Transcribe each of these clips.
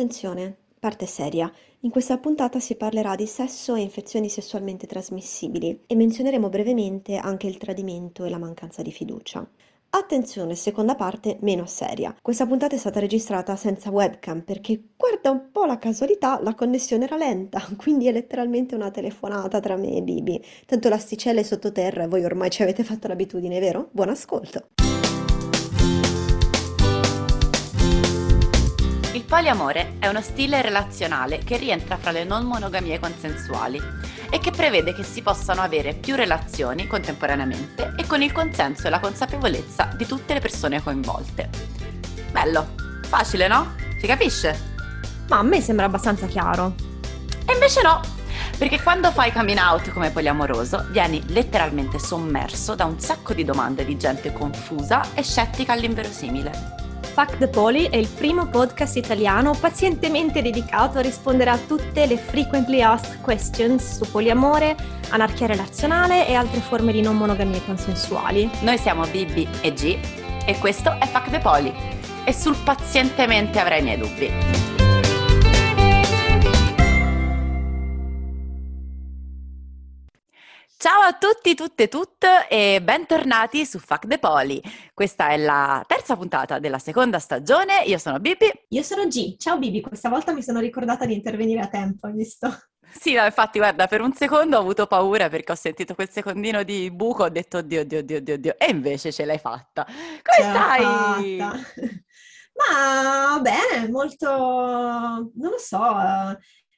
Attenzione, parte seria. In questa puntata si parlerà di sesso e infezioni sessualmente trasmissibili e menzioneremo brevemente anche il tradimento e la mancanza di fiducia. Attenzione, seconda parte meno seria. Questa puntata è stata registrata senza webcam perché, guarda un po' la casualità, la connessione era lenta, quindi è letteralmente una telefonata tra me e Bibi. Tanto l'asticella è sottoterra e voi ormai ci avete fatto l'abitudine, vero? Buon ascolto! Poliamore è uno stile relazionale che rientra fra le non monogamie consensuali e che prevede che si possano avere più relazioni contemporaneamente e con il consenso e la consapevolezza di tutte le persone coinvolte. Bello, facile no? Si capisce? Ma a me sembra abbastanza chiaro. E invece no, perché quando fai coming out come poliamoroso vieni letteralmente sommerso da un sacco di domande di gente confusa e scettica all'inverosimile. Fuck the Poli è il primo podcast italiano pazientemente dedicato a rispondere a tutte le frequently asked questions su poliamore, anarchia relazionale e altre forme di non monogamie consensuali. Noi siamo Bibi e G e questo è Fuck the Poli e sul pazientemente avrai i miei dubbi. Ciao a tutti, tutte e tutte e bentornati su Fuck the Poli. Questa è la terza puntata della seconda stagione. Io sono Bibi. Io sono G. Ciao Bibi, questa volta mi sono ricordata di intervenire a tempo, hai visto? Sì, no, infatti, guarda, per un secondo ho avuto paura perché ho sentito quel secondino di buco, ho detto oddio, oddio, oddio, oddio, oddio, e invece ce l'hai fatta. Come stai? Ma bene, molto, non lo so,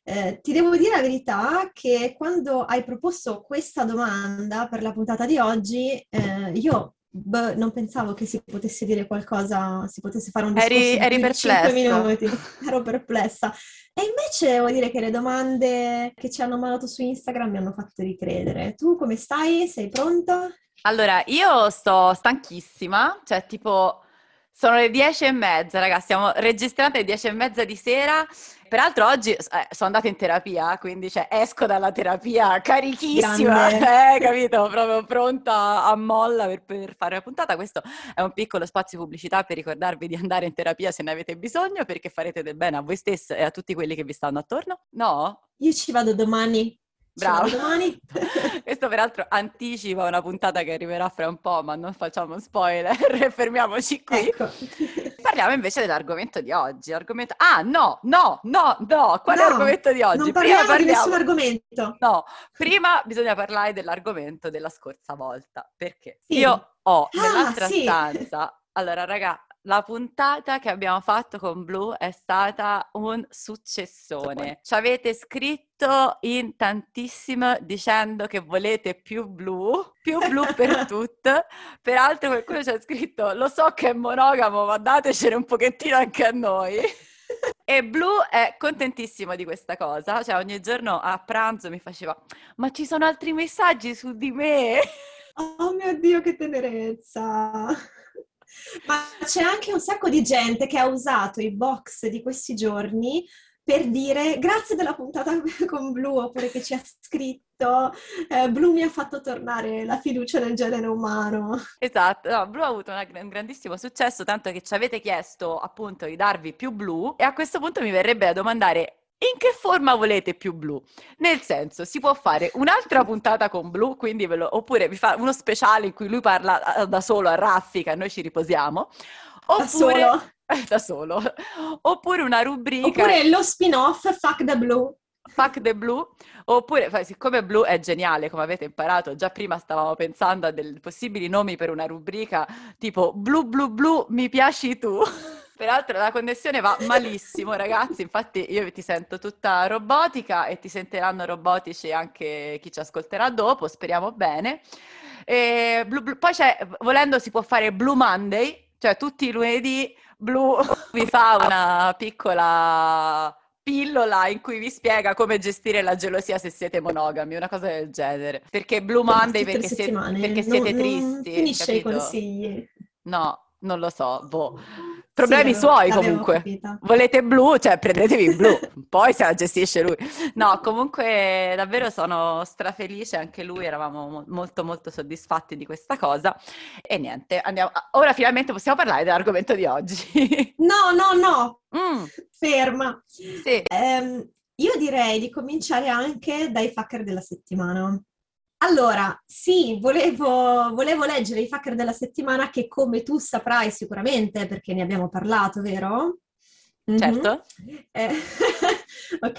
eh, ti devo dire la verità che quando hai proposto questa domanda per la puntata di oggi, eh, io beh, non pensavo che si potesse dire qualcosa, si potesse fare un discorso eri, eri di 5 minuti. Ero perplessa. E invece devo dire che le domande che ci hanno mandato su Instagram mi hanno fatto ricredere. Tu come stai? Sei pronta? Allora, io sto stanchissima, cioè tipo sono le dieci e mezza, ragazzi, stiamo registrando alle dieci e mezza di sera. Peraltro oggi eh, sono andata in terapia, quindi cioè, esco dalla terapia carichissima, eh, capito? Proprio pronta a molla per, per, fare la puntata. Questo è un piccolo spazio pubblicità per ricordarvi di andare in terapia se ne avete bisogno, perché farete del bene a voi stessi e a tutti quelli che vi stanno attorno. No? Io ci vado domani. Bravo. Questo peraltro anticipa una puntata che arriverà fra un po', ma non facciamo spoiler, fermiamoci qui. Ecco. Parliamo invece dell'argomento di oggi. Argomento... Ah, no, no, no, no, qual no, è l'argomento di oggi? Non parliamo, parliamo di nessun argomento. No, prima bisogna parlare dell'argomento della scorsa volta, perché sì. io ho ah, nell'altra sì. stanza... Allora, raga, la puntata che abbiamo fatto con Blue è stata un successone. Ci avete scritto in tantissimo dicendo che volete più blu, più blu per tutte. Peraltro qualcuno ci ha scritto, lo so che è monogamo, ma datecene un pochettino anche a noi. E Blue è contentissimo di questa cosa, cioè ogni giorno a pranzo mi faceva, ma ci sono altri messaggi su di me? Oh mio Dio, che tenerezza! Ma c'è anche un sacco di gente che ha usato i box di questi giorni per dire grazie della puntata con Blu oppure che ci ha scritto eh, Blu mi ha fatto tornare la fiducia nel genere umano. Esatto, no, Blu ha avuto una, un grandissimo successo tanto che ci avete chiesto appunto di darvi più Blu e a questo punto mi verrebbe da domandare in che forma volete più blu? Nel senso, si può fare un'altra puntata con blu, quindi ve lo, oppure vi fa uno speciale in cui lui parla eh, da solo a raffica e noi ci riposiamo. Oppure, da solo. da solo. Oppure una rubrica... Oppure lo spin-off Fuck the Blue. Fuck the Blue, oppure siccome Blue è geniale, come avete imparato, già prima stavamo pensando a dei possibili nomi per una rubrica tipo Blu Blu Blu mi piaci tu. Peraltro la connessione va malissimo, ragazzi. Infatti, io ti sento tutta robotica e ti sentiranno robotici anche chi ci ascolterà dopo. Speriamo bene. E, blu, blu, poi c'è, volendo, si può fare Blue Monday, cioè tutti i lunedì Blue vi fa una piccola pillola in cui vi spiega come gestire la gelosia se siete monogami, una cosa del genere. Perché Blue Monday perché siete, perché siete, tristi. Non finisce capito? i consigli. No, non lo so, boh. Problemi sì, suoi comunque. Capita. Volete blu, cioè prendetevi blu, poi se la gestisce lui. No, comunque davvero sono strafelice, anche lui eravamo molto molto soddisfatti di questa cosa. E niente, andiamo. ora finalmente possiamo parlare dell'argomento di oggi. No, no, no, mm. ferma. Sì. Um, io direi di cominciare anche dai fucker della settimana. Allora, sì, volevo, volevo, leggere i fucker della settimana che come tu saprai sicuramente, perché ne abbiamo parlato, vero? Certo. Mm-hmm. Eh, ok,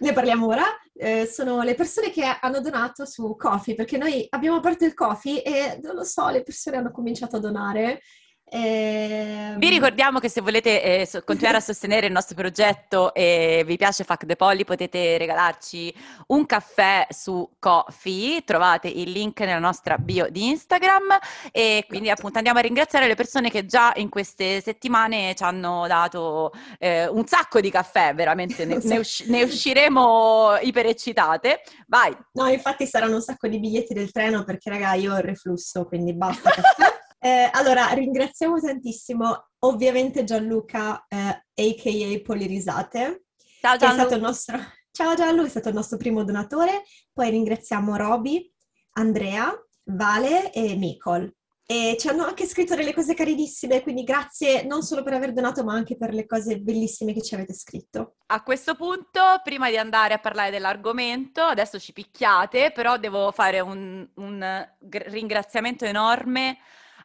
ne parliamo ora. Eh, sono le persone che hanno donato su Coffee, perché noi abbiamo aperto il Coffee e non lo so, le persone hanno cominciato a donare eh... Vi ricordiamo che se volete eh, continuare a sostenere il nostro progetto e vi piace Fuck the Polly potete regalarci un caffè su Coffee, trovate il link nella nostra bio di Instagram e quindi appunto andiamo a ringraziare le persone che già in queste settimane ci hanno dato eh, un sacco di caffè, veramente ne, ne, usci- ne usciremo ipereccitate. Vai! No, infatti saranno un sacco di biglietti del treno perché raga io ho il reflusso, quindi basta caffè. Eh, allora, ringraziamo tantissimo ovviamente Gianluca, eh, a.k.a. Polirisate, Ciao Gianlu. Che è stato il nostro... Ciao Gianlu, è stato il nostro primo donatore. Poi ringraziamo Roby, Andrea, Vale e Micol. E ci hanno anche scritto delle cose carinissime, quindi grazie non solo per aver donato, ma anche per le cose bellissime che ci avete scritto. A questo punto, prima di andare a parlare dell'argomento, adesso ci picchiate, però devo fare un, un ringraziamento enorme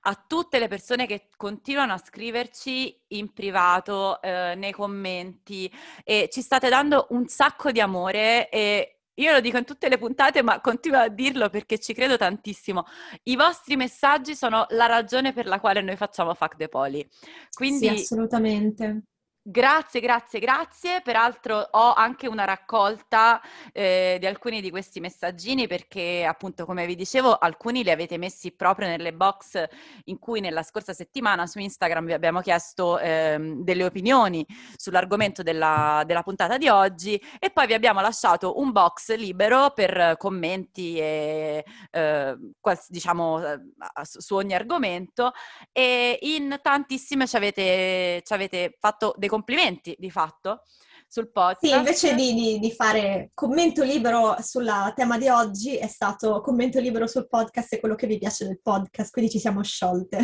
a tutte le persone che continuano a scriverci in privato, eh, nei commenti e ci state dando un sacco di amore e io lo dico in tutte le puntate, ma continuo a dirlo perché ci credo tantissimo. I vostri messaggi sono la ragione per la quale noi facciamo Fuck the Poli. Quindi, sì, assolutamente. Grazie, grazie, grazie. Peraltro ho anche una raccolta eh, di alcuni di questi messaggini perché appunto come vi dicevo alcuni li avete messi proprio nelle box in cui nella scorsa settimana su Instagram vi abbiamo chiesto eh, delle opinioni sull'argomento della, della, puntata di oggi e poi vi abbiamo lasciato un box libero per commenti e eh, quals- diciamo eh, su ogni argomento e in tantissime ci avete, ci avete fatto dei complimenti di fatto sul podcast. Sì, invece di, di, di, fare commento libero sul tema di oggi, è stato commento libero sul podcast e quello che vi piace del podcast, quindi ci siamo sciolte.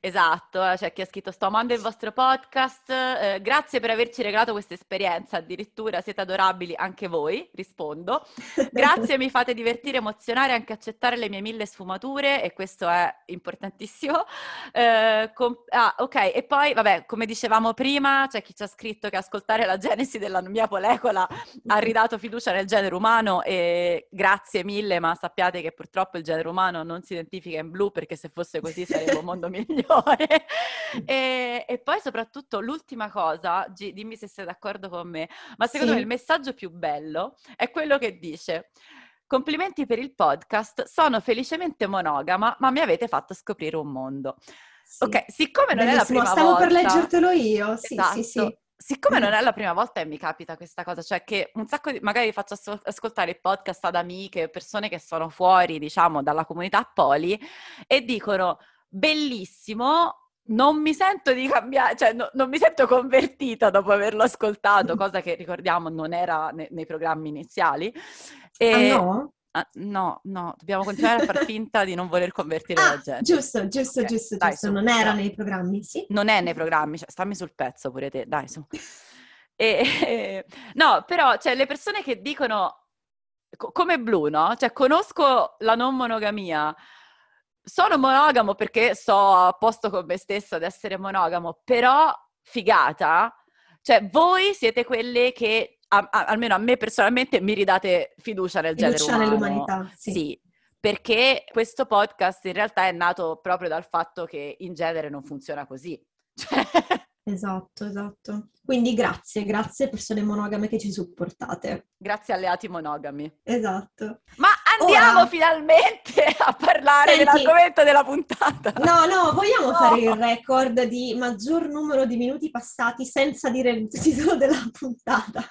Esatto, c'è chi ha scritto sto amando il vostro podcast, eh, grazie per averci regalato questa esperienza, addirittura siete adorabili anche voi, rispondo. Grazie, mi fate divertire, emozionare, anche accettare le mie mille sfumature e questo è importantissimo. Eh, com- ah, ok, e poi vabbè, come dicevamo prima, c'è chi ci ha scritto che ascoltare la genesi della mia molecola ha ridato fiducia nel genere umano e grazie mille, ma sappiate che purtroppo il genere umano non si identifica in blu perché se fosse così sarebbe un mondo migliore migliore. e, e, poi soprattutto l'ultima cosa, G, dimmi se sei d'accordo con me, ma secondo sì. me il messaggio più bello è quello che dice complimenti per il podcast, sono felicemente monogama, ma mi avete fatto scoprire un mondo. Sì. Ok, siccome non Bellissimo. è la prima Stavo volta... Stavo per leggertelo io, sì, esatto. sì, sì. Siccome non è la prima volta che mi capita questa cosa, cioè che un sacco di, magari faccio ascoltare il podcast ad amiche, persone che sono fuori, diciamo, dalla comunità poli e dicono bellissimo, non mi sento di cambiare, cioè no, non mi sento convertita dopo averlo ascoltato, cosa che ricordiamo non era ne, nei programmi iniziali. E, ah no? Ah, no, no, dobbiamo continuare a far finta di non voler convertire ah, la gente. Giusto, giusto, okay, giusto, dai, giusto. Su, non era nei programmi, sì? Non è nei programmi, cioè, stammi sul pezzo pure te, dai su. E, no, però, cioè, le persone che dicono, co- come Blu, no? Cioè, conosco la non monogamia, sono monogamo perché sto a posto con me stesso ad essere monogamo, però figata, cioè voi siete quelle che, a, a, almeno a me personalmente, mi ridate fiducia nel fiducia genere umano. nell'umanità, sì. sì. Perché questo podcast in realtà è nato proprio dal fatto che in genere non funziona così. Cioè, Esatto, esatto. Quindi grazie, grazie persone monogame che ci supportate. Grazie alleati monogami. Esatto. Ma andiamo Ora... finalmente a parlare Senti, dell'argomento della puntata. No, no, vogliamo no. fare il record di maggior numero di minuti passati senza dire il titolo della puntata.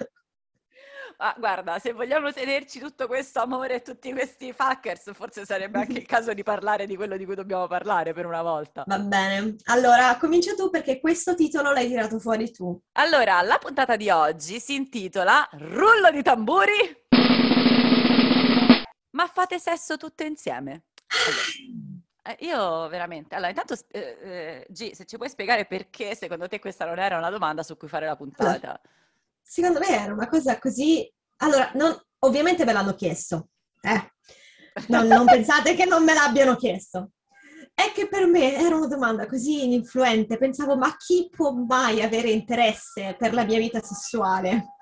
Ma guarda, se vogliamo tenerci tutto questo amore e tutti questi fuckers, forse sarebbe anche il caso di parlare di quello di cui dobbiamo parlare per una volta. Va bene. Allora, comincia tu perché questo titolo l'hai tirato fuori tu. Allora, la puntata di oggi si intitola Rullo di tamburi. Ma fate sesso tutte insieme? Allora, eh, io veramente... Allora, intanto, eh, eh, G, se ci puoi spiegare perché secondo te questa non era una domanda su cui fare la puntata. Secondo me era una cosa così... Allora, non- ovviamente me l'hanno chiesto. Eh. Non, non pensate che non me l'abbiano chiesto. È che per me era una domanda così influente. Pensavo, ma chi può mai avere interesse per la mia vita sessuale?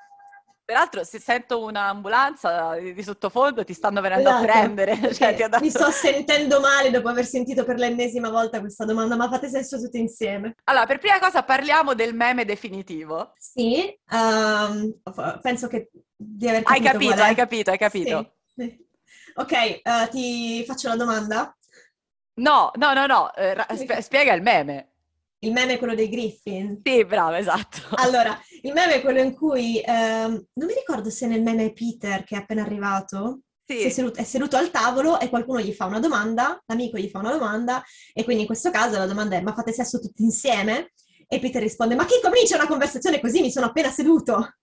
Peraltro, se sento un'ambulanza di, sottofondo, ti stanno venendo a Esatto, prendere. Cioè, dato- Mi sto sentendo male dopo aver sentito per l'ennesima volta questa domanda, ma fate sesso tutti insieme? Allora, per prima cosa parliamo del meme definitivo. Sì, f- penso che di aver Hai capito capito, qual è. hai capito, hai capito. Sì. Ok, eh, ti faccio la domanda. No, no, no, no, eh, spiega il meme. Il meme è quello dei Griffin. Sì, bravo, esatto. Allora, il meme è quello in cui, ehm, non mi ricordo se nel meme è Peter che è appena arrivato, Sì. si è seduto, è seduto al tavolo e qualcuno gli fa una domanda, l'amico gli fa una domanda e quindi in questo caso la domanda è ma fate sesso tutti insieme? E Peter risponde ma chi comincia una conversazione così? Mi sono appena seduto.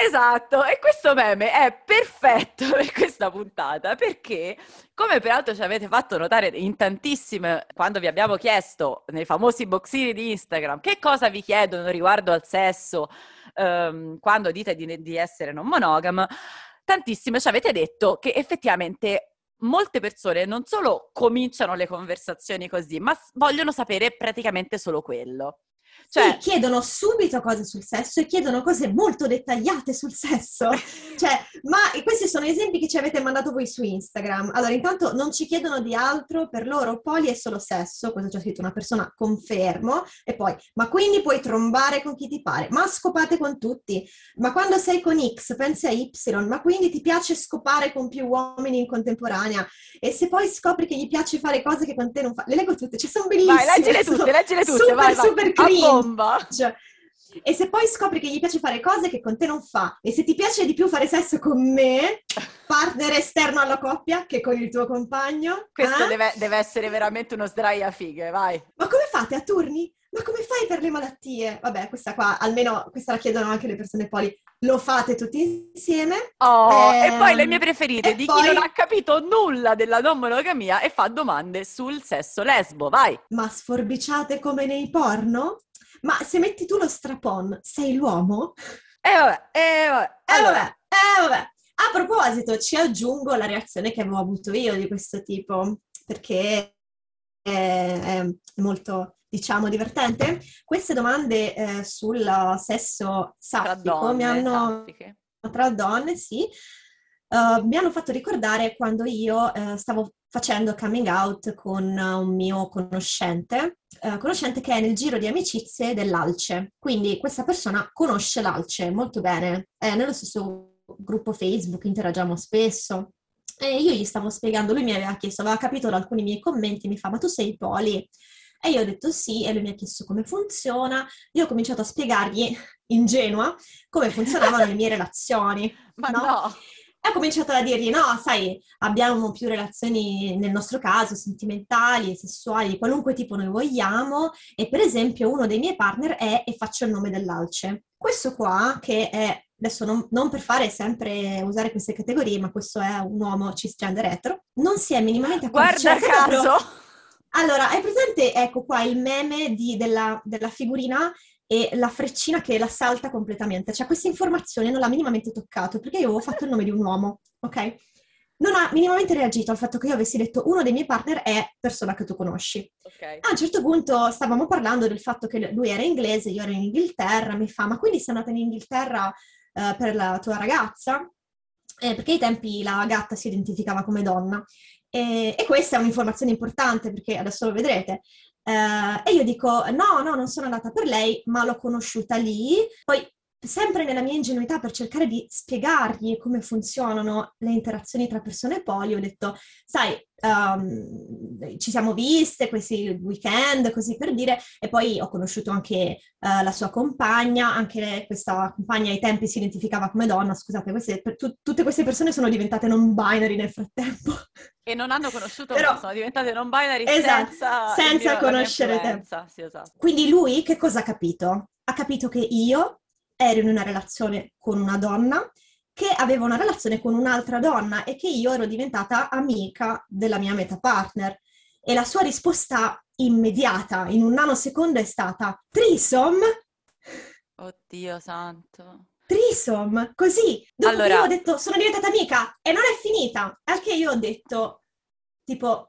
Esatto, e questo meme è perfetto per questa puntata perché, come peraltro ci avete fatto notare in tantissime, quando vi abbiamo chiesto nei famosi boxini di Instagram che cosa vi chiedono riguardo al sesso ehm, quando dite di, di essere non monogam, tantissime ci avete detto che effettivamente molte persone non solo cominciano le conversazioni così, ma vogliono sapere praticamente solo quello. Cioè, Sì, chiedono subito cose sul sesso e chiedono cose molto dettagliate sul sesso. Cioè, ma questi sono esempi che ci avete mandato voi su Instagram. Allora, intanto non ci chiedono di altro, per loro poli è solo sesso, questo c'è scritto una persona confermo, e poi, ma quindi puoi trombare con chi ti pare, ma scopate con tutti, ma quando sei con X pensi a Y, ma quindi ti piace scopare con più uomini in contemporanea, e se poi scopri che gli piace fare cose che con te non fa, le leggo tutte, cioè sono bellissime. vai, leggile sono tutte, leggile tutte, super, vai, vai, super cringe. Bomba. Cioè, E se poi scopri che gli piace fare cose che con te non fa, e se ti piace di più fare sesso con me, partner esterno alla coppia che con il tuo compagno, Questo eh? deve, deve essere veramente uno sdraia fighe, vai. ma come fate a turni? Ma come fai per le malattie? Vabbè, questa qua, almeno questa la chiedono anche le persone poli. Lo fate tutti insieme? Oh, e Ehm, poi le mie preferite e di poi- chi non ha capito nulla della non monogamia e fa domande sul sesso lesbo, vai. Ma sforbiciate come nei porno? Ma se metti tu lo strapon, sei l'uomo? E vabbè, e vabbè. Eh Allora, vabbè, eh vabbè. A proposito, ci aggiungo la reazione che avevo avuto io di questo tipo, perché è, molto, diciamo, divertente. Queste domande eh, sul sesso tra saffico donne, mi hanno, saffiche. tra donne, sì, eh, mi hanno fatto ricordare quando io eh, stavo facendo coming out con un mio conoscente, eh, conoscente che è nel giro di amicizie dell'Alce. Quindi questa persona conosce l'Alce molto bene, è nello stesso gruppo Facebook, interagiamo spesso. E io gli stavo spiegando, lui mi aveva chiesto, aveva capito da alcuni miei commenti, mi fa, ma tu sei poli? E io ho detto sì, e lui mi ha chiesto come funziona. Io ho cominciato a spiegargli, ingenua, come funzionavano le mie relazioni. Ma no? no. E ho cominciato a dirgli, no, sai, abbiamo più relazioni nel nostro caso, sentimentali, sessuali, di qualunque tipo noi vogliamo, e per esempio uno dei miei partner è, e faccio il nome dell'alce. Questo qua, che è, adesso non, non per fare sempre usare queste categorie, ma questo è un uomo cisgender etero, non si è minimamente accorto. Guarda cioè, allora, hai presente, ecco qua, il meme di- della, della figurina e la freccina che la salta completamente? Cioè, questa informazione non l'ha minimamente toccato, perché io avevo fatto il nome di un uomo, ok? Non ha minimamente reagito al fatto che io avessi detto uno dei miei partner è persona che tu conosci. Ok. A un certo punto stavamo parlando del fatto che lui era inglese, io ero in Inghilterra, mi fa, ma quindi sei andata in Inghilterra eh, per la tua ragazza? Eh, perché ai tempi la gatta si identificava come donna. E, e questa è un'informazione importante perché adesso lo vedrete. Eh, e io dico: no, no, non sono andata per lei, ma l'ho conosciuta lì. Poi sempre nella mia ingenuità per cercare di spiegargli come funzionano le interazioni tra persone poli, ho detto, sai, um, ci siamo viste questi weekend, così per dire, e poi ho conosciuto anche uh, la sua compagna, anche lei, questa compagna ai tempi si identificava come donna, scusate, queste, tu, tutte queste persone sono diventate non binary nel frattempo. E non hanno conosciuto, Però, sono diventate non binary esatto, senza, senza mio, conoscere te. Sì, esatto. Quindi lui che cosa ha capito? Ha capito che io ero in una relazione con una donna che aveva una relazione con un'altra donna e che io ero diventata amica della mia meta partner. E la sua risposta immediata, in un nanosecondo, è stata Trisom? Oddio santo. Trisom, così. Dopo allora... io ho detto, sono diventata amica e non è finita. Al che io ho detto, tipo,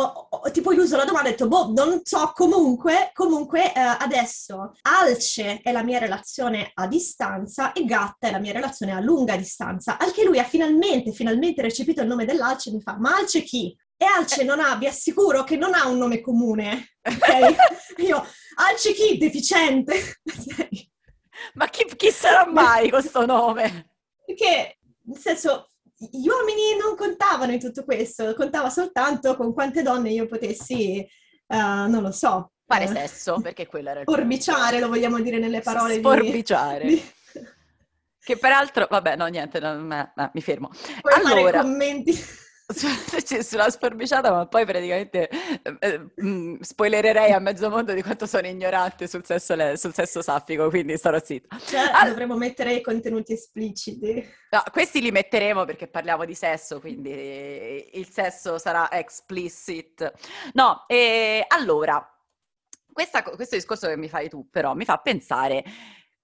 ho, ho, tipo io uso la domanda e ho detto, boh, non so, comunque, comunque eh, adesso Alce è la mia relazione a distanza e Gatta è la mia relazione a lunga distanza, al che lui ha finalmente, finalmente recepito il nome dell'Alce e mi fa, ma Alce chi? E Alce non ha, vi assicuro che non ha un nome comune, ok? Io, Alce chi? Deficiente. ma chi, chi sarà mai questo nome? Perché, nel senso, gli uomini non contavano in tutto questo, contava soltanto con quante donne io potessi, uh, non lo so. Fare uh, sesso, perché quello era il Forbiciare, lo vogliamo dire nelle parole Forbiciare. di... Forbiciare. Che peraltro, vabbè, no, niente, no, no, mi fermo. Puoi allora, commenti sulla sforbiciata, ma poi praticamente eh, eh, mm, spoilererei a mezzo mondo di quanto sono ignorante sul sesso, le, sul sesso saffico, quindi starò zitta. Cioè, allora, dovremmo mettere i contenuti espliciti. No, questi li metteremo perché parliamo di sesso, quindi il sesso sarà explicit. No, e allora, questa, questo discorso che mi fai tu però mi fa pensare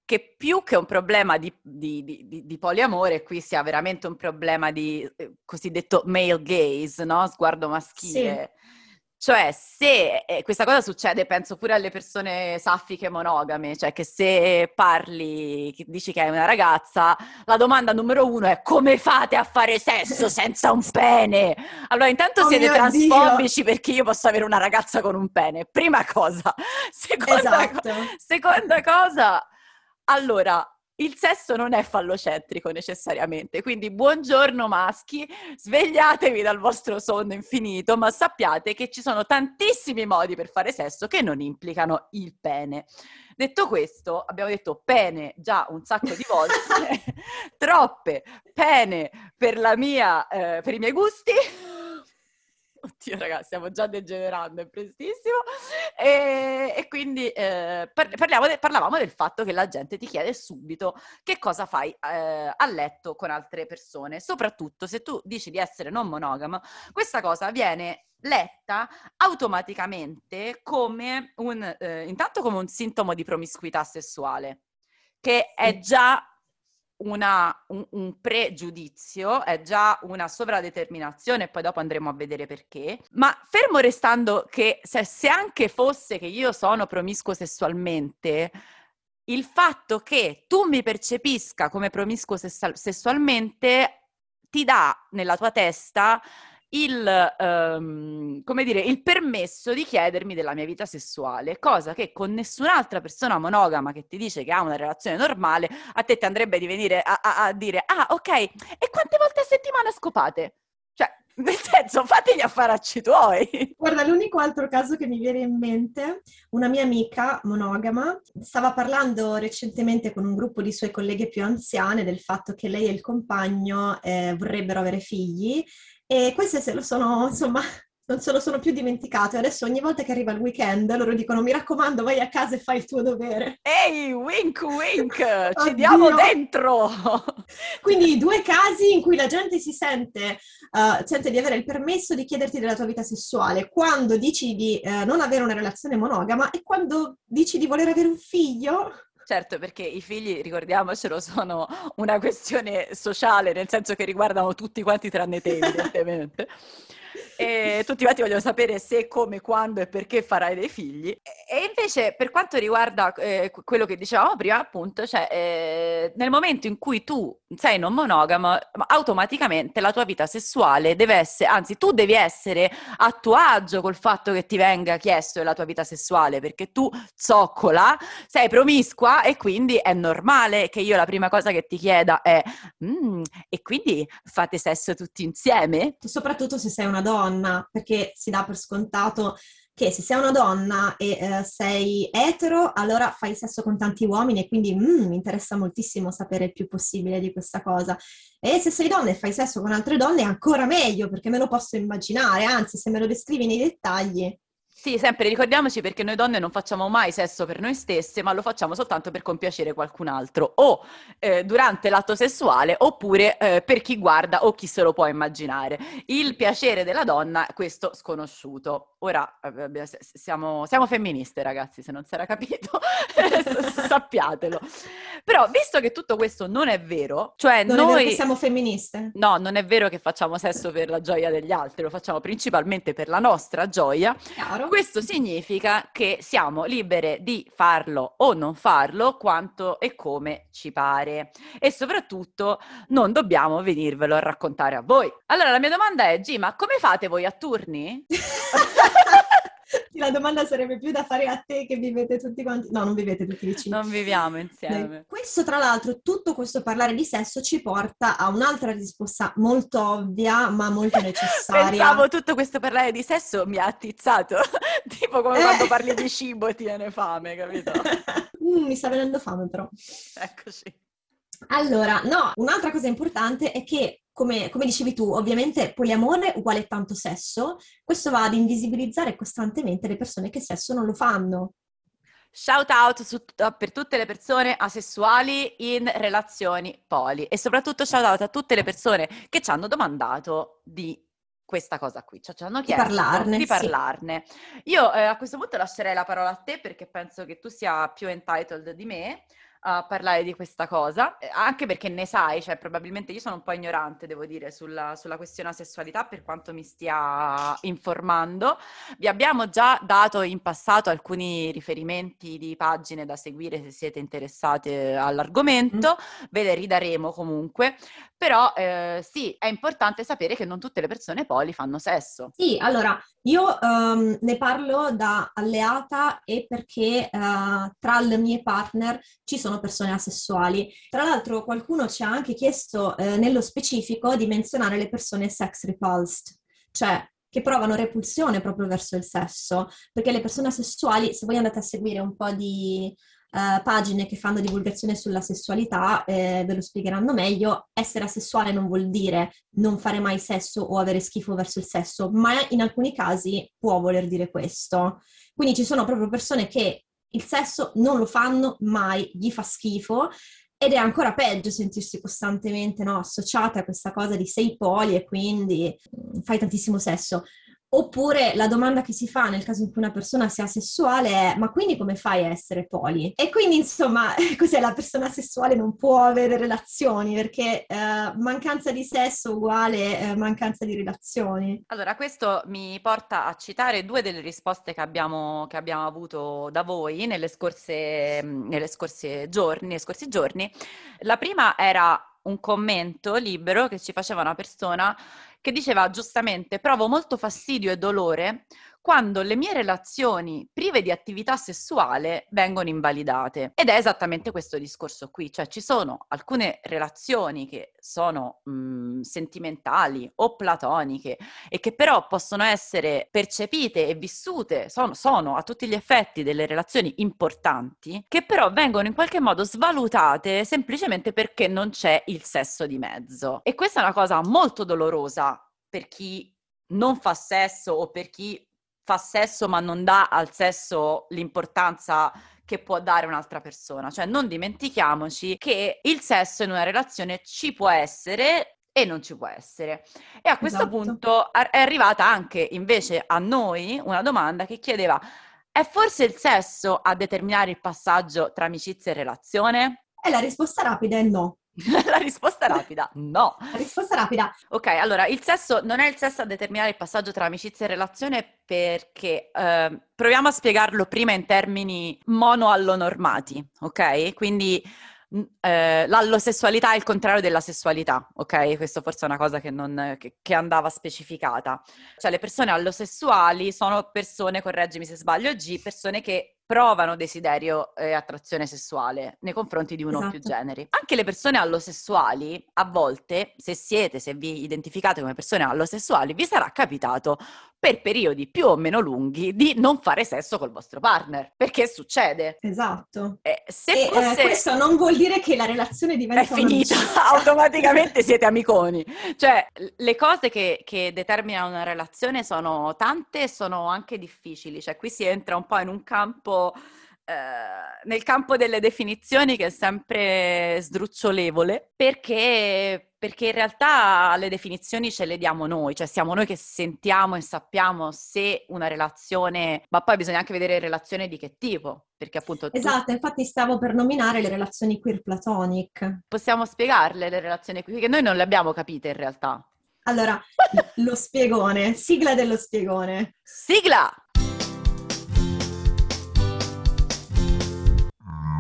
che più che un problema di, di, di, di, poliamore, qui sia veramente un problema di eh, cosiddetto male gaze, no? Sguardo maschile. Sì. Cioè, se eh, questa cosa succede, penso pure alle persone saffiche monogame, cioè che se parli, dici che hai una ragazza, la domanda numero uno è come fate a fare sesso senza un pene? Allora, intanto oh siete transfobici Dio. perché io posso avere una ragazza con un pene, prima cosa. Seconda, esatto. co- seconda cosa, allora, il sesso non è fallocentrico necessariamente, quindi buongiorno maschi, svegliatevi dal vostro sonno infinito, ma sappiate che ci sono tantissimi modi per fare sesso che non implicano il pene. Detto questo, abbiamo detto pene già un sacco di volte, troppe pene per, mia, eh, per i miei gusti. Oddio, ragazzi, stiamo già degenerando, è prestissimo. E, e quindi eh, de, parlavamo del fatto che la gente ti chiede subito che cosa fai eh, a letto con altre persone, soprattutto se tu dici di essere non monogamo, questa cosa viene letta automaticamente come un, eh, intanto come un sintomo di promiscuità sessuale, che è già una, un, un, pregiudizio, è già una sovradeterminazione, poi dopo andremo a vedere perché. Ma fermo restando che se, se anche fosse che io sono promiscuo sessualmente, il fatto che tu mi percepisca come promiscuo sessual- sessualmente ti dà nella tua testa il, um, come dire, il permesso di chiedermi della mia vita sessuale, cosa che con nessun'altra persona monogama che ti dice che ha una relazione normale, a te ti andrebbe di venire a, a, a dire, ah ok, e quante volte a settimana scopate? Cioè, nel senso, fate gli affaracci tuoi. Guarda, l'unico altro caso che mi viene in mente, una mia amica monogama stava parlando recentemente con un gruppo di sue colleghe più anziane del fatto che lei e il compagno eh, vorrebbero avere figli e queste se lo sono, insomma, non se lo sono più dimenticato. E adesso ogni volta che arriva il weekend loro dicono mi raccomando vai a casa e fai il tuo dovere. Ehi, wink wink, ci diamo dentro! Quindi due casi in cui la gente si sente, uh, sente di avere il permesso di chiederti della tua vita sessuale, quando dici di uh, non avere una relazione monogama e quando dici di voler avere un figlio. Certo, perché i figli, ricordiamocelo, sono una questione sociale, nel senso che riguardano tutti quanti tranne te, evidentemente. E tutti quanti vogliono sapere se, come, quando e perché farai dei figli. E invece per quanto riguarda eh, quello che dicevamo prima, appunto, cioè eh, nel momento in cui tu sei non monogamo, automaticamente la tua vita sessuale deve essere, anzi tu devi essere a tuo agio col fatto che ti venga chiesto della tua vita sessuale, perché tu zoccola, sei promiscua e quindi è normale che io la prima cosa che ti chieda è mm, e quindi fate sesso tutti insieme? Soprattutto se sei una donna, perché si dà per scontato che se sei una donna e eh, sei etero, allora fai sesso con tanti uomini e quindi mm, mi interessa moltissimo sapere il più possibile di questa cosa. E se sei donna e fai sesso con altre donne è ancora meglio perché me lo posso immaginare, anzi se me lo descrivi nei dettagli sì, sempre ricordiamoci perché noi donne non facciamo mai sesso per noi stesse, ma lo facciamo soltanto per compiacere qualcun altro, o eh, durante l'atto sessuale, oppure eh, per chi guarda o chi se lo può immaginare. Il piacere della donna, questo sconosciuto. Ora eh, siamo, siamo, femministe, ragazzi, se non si era capito, sappiatelo. Però, visto che tutto questo non è vero, cioè non noi... è vero che siamo femministe? No, non è vero che facciamo sesso per la gioia degli altri, lo facciamo principalmente per la nostra gioia. Chiaro. Questo significa che siamo libere di farlo o non farlo quanto e come ci pare e soprattutto non dobbiamo venirvelo a raccontare a voi. Allora la mia domanda è, Gima, come fate voi a turni? la domanda sarebbe più da fare a te che vivete tutti quanti. No, non vivete tutti vicini. Non viviamo insieme. Questo, tra l'altro, tutto questo parlare di sesso ci porta a un'altra risposta molto ovvia, ma molto necessaria. Pensavo tutto questo parlare di sesso mi ha attizzato. tipo come eh. quando parli di cibo e ti viene fame, capito? mm, mi sta venendo fame, però. Eccoci. Allora, no, un'altra cosa importante è che come, come, dicevi tu, ovviamente poliamore uguale tanto sesso, questo va ad invisibilizzare costantemente le persone che sesso non lo fanno. Shout out su, per tutte le persone asessuali in relazioni poli e soprattutto shout out a tutte le persone che ci hanno domandato di questa cosa qui, cioè ci hanno chiesto di parlarne. Di parlarne. Sì. Io eh, a questo punto lascerei la parola a te perché penso che tu sia più entitled di me a parlare di questa cosa, eh, anche perché ne sai, cioè probabilmente io sono un po' ignorante, devo dire, sulla, sulla questione sessualità per quanto mi stia informando. Vi abbiamo già dato in passato alcuni riferimenti di pagine da seguire se siete interessate all'argomento, mm. ve le ridaremo comunque, però eh, sì, è importante sapere che non tutte le persone poli fanno sesso. Sì, allora io um, ne parlo da alleata e perché uh, tra le mie partner ci sono persone asessuali. Tra l'altro qualcuno ci ha anche chiesto eh, nello specifico di menzionare le persone sex repulsed, cioè che provano repulsione proprio verso il sesso, perché le persone asessuali, se voi andate a seguire un po' di uh, pagine che fanno divulgazione sulla sessualità, eh, ve lo spiegheranno meglio, essere asessuale non vuol dire non fare mai sesso o avere schifo verso il sesso, ma in alcuni casi può voler dire questo. Quindi ci sono proprio persone che il sesso non lo fanno mai, gli fa schifo ed è ancora peggio sentirsi costantemente no, associata a questa cosa di sei poli e quindi mm, fai tantissimo sesso. Oppure la domanda che si fa nel caso in cui una persona sia sessuale è ma quindi come fai a essere poli? E quindi insomma cos'è la persona sessuale non può avere relazioni perché eh, mancanza di sesso uguale eh, mancanza di relazioni. Allora questo mi porta a citare due delle risposte che abbiamo, che abbiamo avuto da voi nelle scorse, nelle scorse giorni, nei scorsi giorni. La prima era un commento libero che ci faceva una persona che diceva giustamente provo molto fastidio e dolore quando le mie relazioni prive di attività sessuale vengono invalidate. Ed è esattamente questo discorso qui, cioè ci sono alcune relazioni che sono mh, mhmm, sentimentali o platoniche e che però possono essere percepite e vissute, sono, sono a tutti gli effetti delle relazioni importanti, che però vengono in qualche modo svalutate semplicemente perché non c'è il sesso di mezzo. E questa è una cosa molto dolorosa per chi non fa sesso o per chi fa sesso ma non dà al sesso l'importanza che può dare un'altra persona. Cioè non dimentichiamoci che il sesso in una relazione ci può essere e non ci può essere. E a questo esatto. punto è arrivata anche invece a noi una domanda che chiedeva è forse il sesso a determinare il passaggio tra amicizia e relazione? E la risposta rapida è no. La risposta rapida, no. La risposta rapida. Ok, allora il sesso non è il sesso a determinare il passaggio tra amicizia e relazione perché eh, proviamo a spiegarlo prima in termini mono-allonormati, ok? Quindi eh, l'allosessualità è il contrario della sessualità, ok? Questo forse è una cosa che, non, che, che, andava specificata. Cioè le persone allosessuali sono persone, correggimi se sbaglio G, persone che provano desiderio e attrazione sessuale nei confronti di uno esatto. o più esatto. generi. Anche le persone allosessuali, a volte, se siete, se vi identificate come persone allosessuali, vi sarà capitato per periodi più o meno lunghi di non fare sesso col vostro partner. Perché succede? Esatto. Eh, se e, fosse... eh, questo non vuol dire che la relazione diventa è finita, automaticamente siete amiconi. Cioè, le cose che, che determinano una relazione sono tante e sono anche difficili. Cioè, qui si entra un po' in un campo eh, nel campo delle definizioni che è sempre sdrucciolevole perché, perché in realtà le definizioni ce le diamo noi, cioè siamo noi che sentiamo e sappiamo se una relazione, ma poi bisogna anche vedere relazione di che tipo, perché appunto... Esatto, tu... infatti stavo per nominare le relazioni queer platonic. Possiamo spiegarle le relazioni queer, che noi non le abbiamo capite in realtà. Allora, lo spiegone, sigla dello spiegone. Sigla!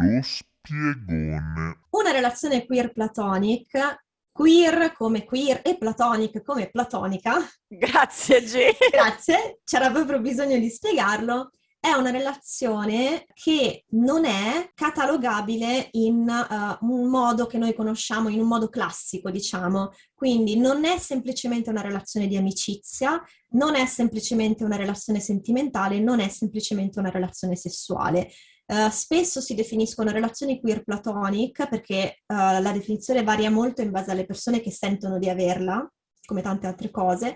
Lo spiegone. Una relazione queer platonic queer come queer e platonic come platonica. Grazie G. Grazie, c'era proprio bisogno di spiegarlo. È una relazione che non è catalogabile in uh, un modo che noi conosciamo, in un modo classico, diciamo. Quindi non è semplicemente una relazione di amicizia, non è semplicemente una relazione sentimentale, non è semplicemente una relazione sessuale Uh, spesso si definiscono relazioni queer platonic perché uh, la definizione varia molto in base alle persone che sentono di averla, come tante altre cose,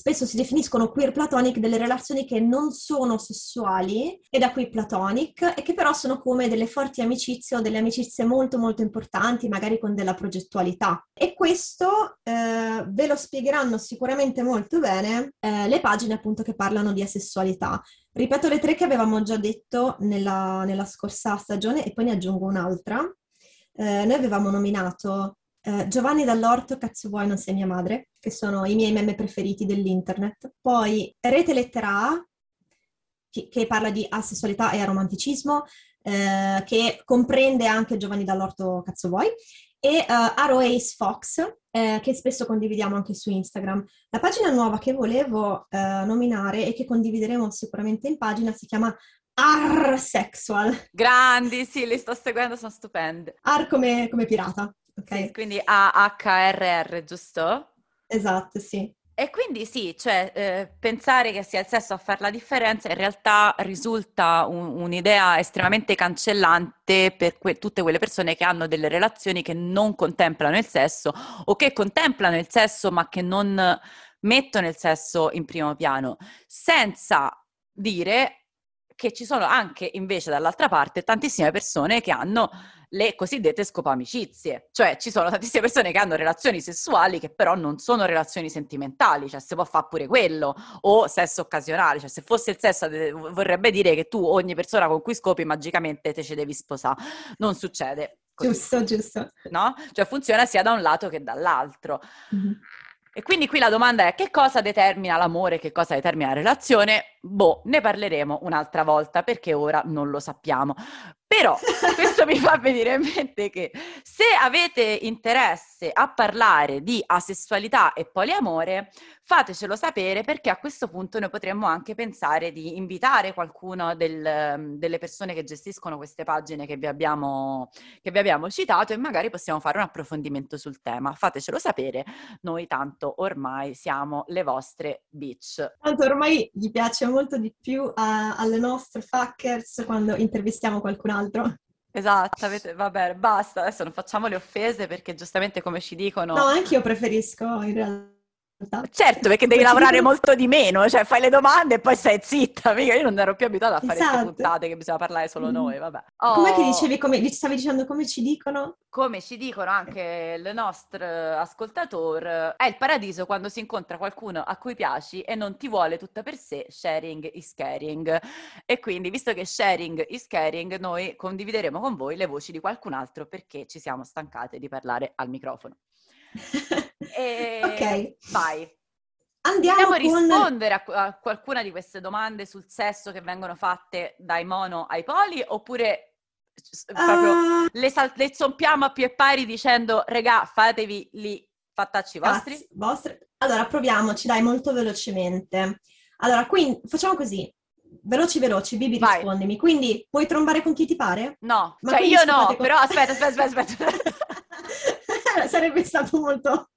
Spesso si definiscono queer platonic delle relazioni che non sono sessuali, e da qui platonic, e che però sono come delle forti amicizie o delle amicizie molto molto importanti, magari con della progettualità. E questo eh, ve lo spiegheranno sicuramente molto bene eh, le pagine appunto che parlano di asessualità. Ripeto le tre che avevamo già detto nella, nella scorsa stagione e poi ne aggiungo un'altra. Eh, noi avevamo nominato eh, Giovanni Dall'Orto, Cazzo vuoi non sei mia madre, che sono i miei meme preferiti dell'internet. Poi Rete Lettera che, che parla di asessualità e aromanticismo, eh, che comprende anche Giovanni Dall'Orto, Cazzo vuoi, e uh, Arrow Ace Fox, eh, che spesso condividiamo anche su Instagram. La pagina nuova che volevo eh, nominare e che condivideremo sicuramente in pagina si chiama R Sexual. Grandi, sì, li sto seguendo, sono stupende. R come, come pirata. Okay. Sì, quindi AHRR, giusto? Esatto, sì. E quindi sì, cioè eh, pensare che sia il sesso a fare la differenza in realtà risulta un, un'idea estremamente cancellante per que- tutte quelle persone che hanno delle relazioni che non contemplano il sesso o che contemplano il sesso ma che non mettono il sesso in primo piano, senza dire che ci sono anche invece dall'altra parte tantissime persone che hanno le cosiddette scopamicizie, cioè ci sono tantissime persone che hanno relazioni sessuali che però non sono relazioni sentimentali, cioè si può fare pure quello, o sesso occasionale, cioè se fosse il sesso vorrebbe dire che tu ogni persona con cui scopi magicamente te ci devi sposare, non succede. Così. Giusto, giusto. No? Cioè funziona sia da un lato che dall'altro. Mm-hmm. E quindi qui la domanda è che cosa determina l'amore, che cosa determina la relazione? Boh, ne parleremo un'altra volta perché ora non lo sappiamo. Però questo mi fa venire in mente che se avete interesse a parlare di asessualità e poliamore, fatecelo sapere perché a questo punto noi potremmo anche pensare di invitare qualcuno del, delle persone che gestiscono queste pagine che vi, abbiamo, che vi abbiamo citato e magari possiamo fare un approfondimento sul tema. Fatecelo sapere, noi tanto ormai siamo le vostre bitch. Tanto ormai gli piace molto di più a, alle nostre fuckers quando intervistiamo qualcun altro. Esatto, avete, vabbè, basta, adesso non facciamo le offese perché giustamente come ci dicono... No, anche io preferisco in realtà Certo, perché devi lavorare molto di meno, cioè fai le domande e poi stai zitta, mica io non ero più abituata a fare queste Esatto. puntate che bisogna parlare solo Mm. noi, vabbè. Com'è che Oh, dicevi, come, stavi dicendo come ci dicono? Come ci dicono anche il nostro ascoltatore, è il paradiso quando si incontra qualcuno a cui piaci e non ti vuole tutta per sé, sharing is caring. E quindi, visto che sharing is caring, noi condivideremo con voi le voci di qualcun altro perché ci siamo stancate di parlare al microfono. E Ok. vai. Andiamo Possiamo con... rispondere a, a qualcuna di queste domande sul sesso che vengono fatte dai mono ai poli oppure Ah, le, sal- le zompiamo a più pari dicendo regà fatevi lì fattacci vostri? cazzi, vostre- Allora, proviamoci, dai, molto velocemente. Allora, quindi facciamo così. Veloci, veloci, Bibi, Vai. rispondimi. Quindi, puoi trombare con chi ti pare? No, Ma cioè io no, scusate, co- però aspetta, aspetta, aspetta, aspetta. Sarebbe stato molto...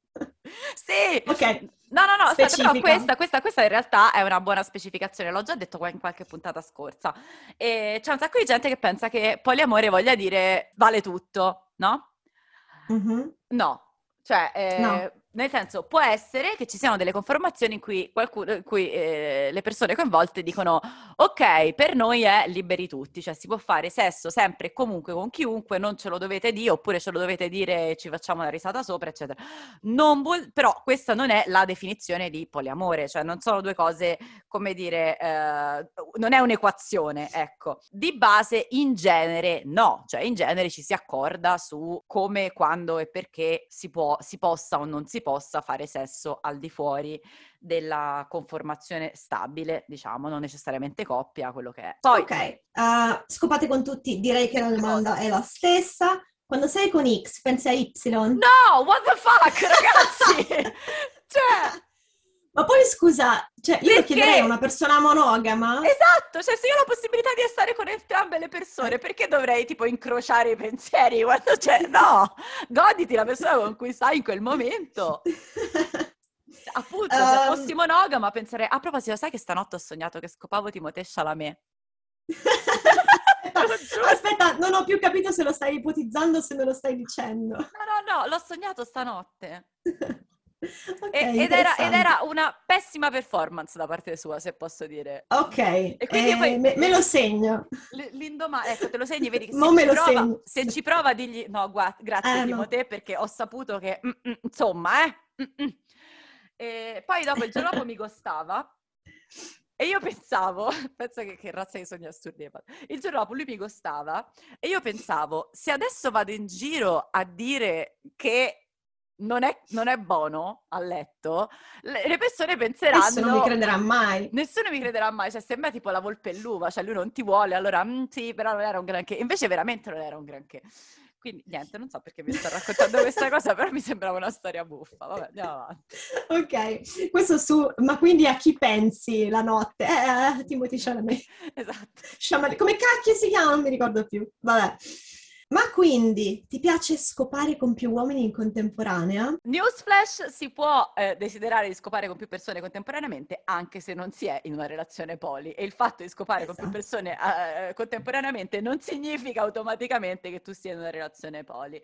sì! Ok, No, no, no, aspetta, però questa, questa, questa in realtà è una buona specificazione, l'ho già detto in qualche puntata scorsa. E c'è un sacco di gente che pensa che poliamore voglia dire vale tutto, no? Mhm. No, cioè, eh, No. Nel senso, può essere che ci siano delle conformazioni in cui, qualcuno, in cui eh, le persone coinvolte dicono ok, per noi è liberi tutti, cioè si può fare sesso sempre e comunque con chiunque, non ce lo dovete dire, oppure ce lo dovete dire e ci facciamo la risata sopra, eccetera. Vuol- però questa non è la definizione di poliamore, cioè non sono due cose, come dire, eh, non è un'equazione, ecco. Di base, in genere, no, cioè in genere ci si accorda su come, quando e perché si può, si possa o non si possa fare sesso al di fuori della conformazione stabile, diciamo, non necessariamente coppia, quello che è. Poi, Ok, eh, scopate con tutti, direi che la domanda è la stessa. Quando sei con X, pensi a Y? no, what the fuck, ragazzi! cioè, Ma poi scusa, cioè io lo Perché? chiederei a una persona monogama. Esatto, cioè se io ho la possibilità di stare con entrambe le persone, perché dovrei tipo incrociare i pensieri quando c'è? No, goditi la persona con cui stai in quel momento. Appunto, se Ehm. fossi monogama penserei, a proposito, sai che stanotte ho sognato che scopavo Timothée Chalamet? aspetta, non ho più capito se lo stai ipotizzando o se me lo stai dicendo. No, no, no, l'ho sognato stanotte. Ok, E- ed, era, ed era una pessima performance da parte sua, se posso dire. Ok, E quindi eh, poi- me, me lo segno. L'indomani, ecco, te lo segni, vedi che se, ci prova, se ci prova, digli no, gua- grazie Eh, no. Timothée, perché ho saputo che, mm, mm, insomma, eh. mm, mm. Poi dopo il giorno dopo mi gostava e io pensavo, pensa che, che razza di sogni assurdi, il giorno dopo lui mi gostava e io pensavo, se adesso vado in giro a dire che non è, non è buono a letto, le, persone penseranno... Adesso non mi crederà mai. Nessuno mi crederà mai, cioè sembra tipo la volpe e l'uva, cioè lui non ti vuole, allora "Mm, sì, però non era un granché, invece veramente non era un granché. Quindi niente, non so perché vi sto raccontando questa cosa, però mi sembrava una storia buffa. Vabbè, andiamo avanti. Ok, questo su, ma quindi a chi pensi la notte? Eh, eh, Timothy Chalamet. Esatto. Chalamet. Come cacchio si chiama? Non mi ricordo più. Vabbè. Ma quindi ti piace scopare con più uomini in contemporanea? Newsflash, si può eh, desiderare di scopare con più persone contemporaneamente anche se non si è in una relazione poli e il fatto di scopare con più Esatto. persone eh, contemporaneamente non significa automaticamente che tu sia in una relazione poli.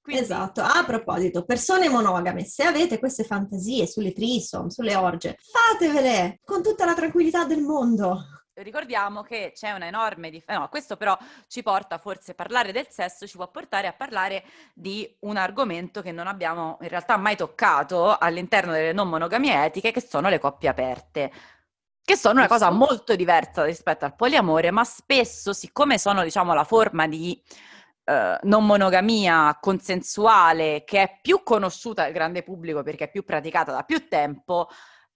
Quindi, Esatto, a proposito, persone monogame, se avete queste fantasie sulle trisom, sulle orge, fatevele con tutta la tranquillità del mondo. Ricordiamo che c'è una enorme differenza, no, questo però ci porta forse a parlare del sesso, ci può portare a parlare di un argomento che non abbiamo in realtà mai toccato all'interno delle non monogamie etiche, che sono le coppie aperte. Che sono una cosa molto diversa rispetto al poliamore, ma spesso, siccome sono, diciamo, la forma di eh, non monogamia consensuale che è più conosciuta al grande pubblico perché è più praticata da più tempo,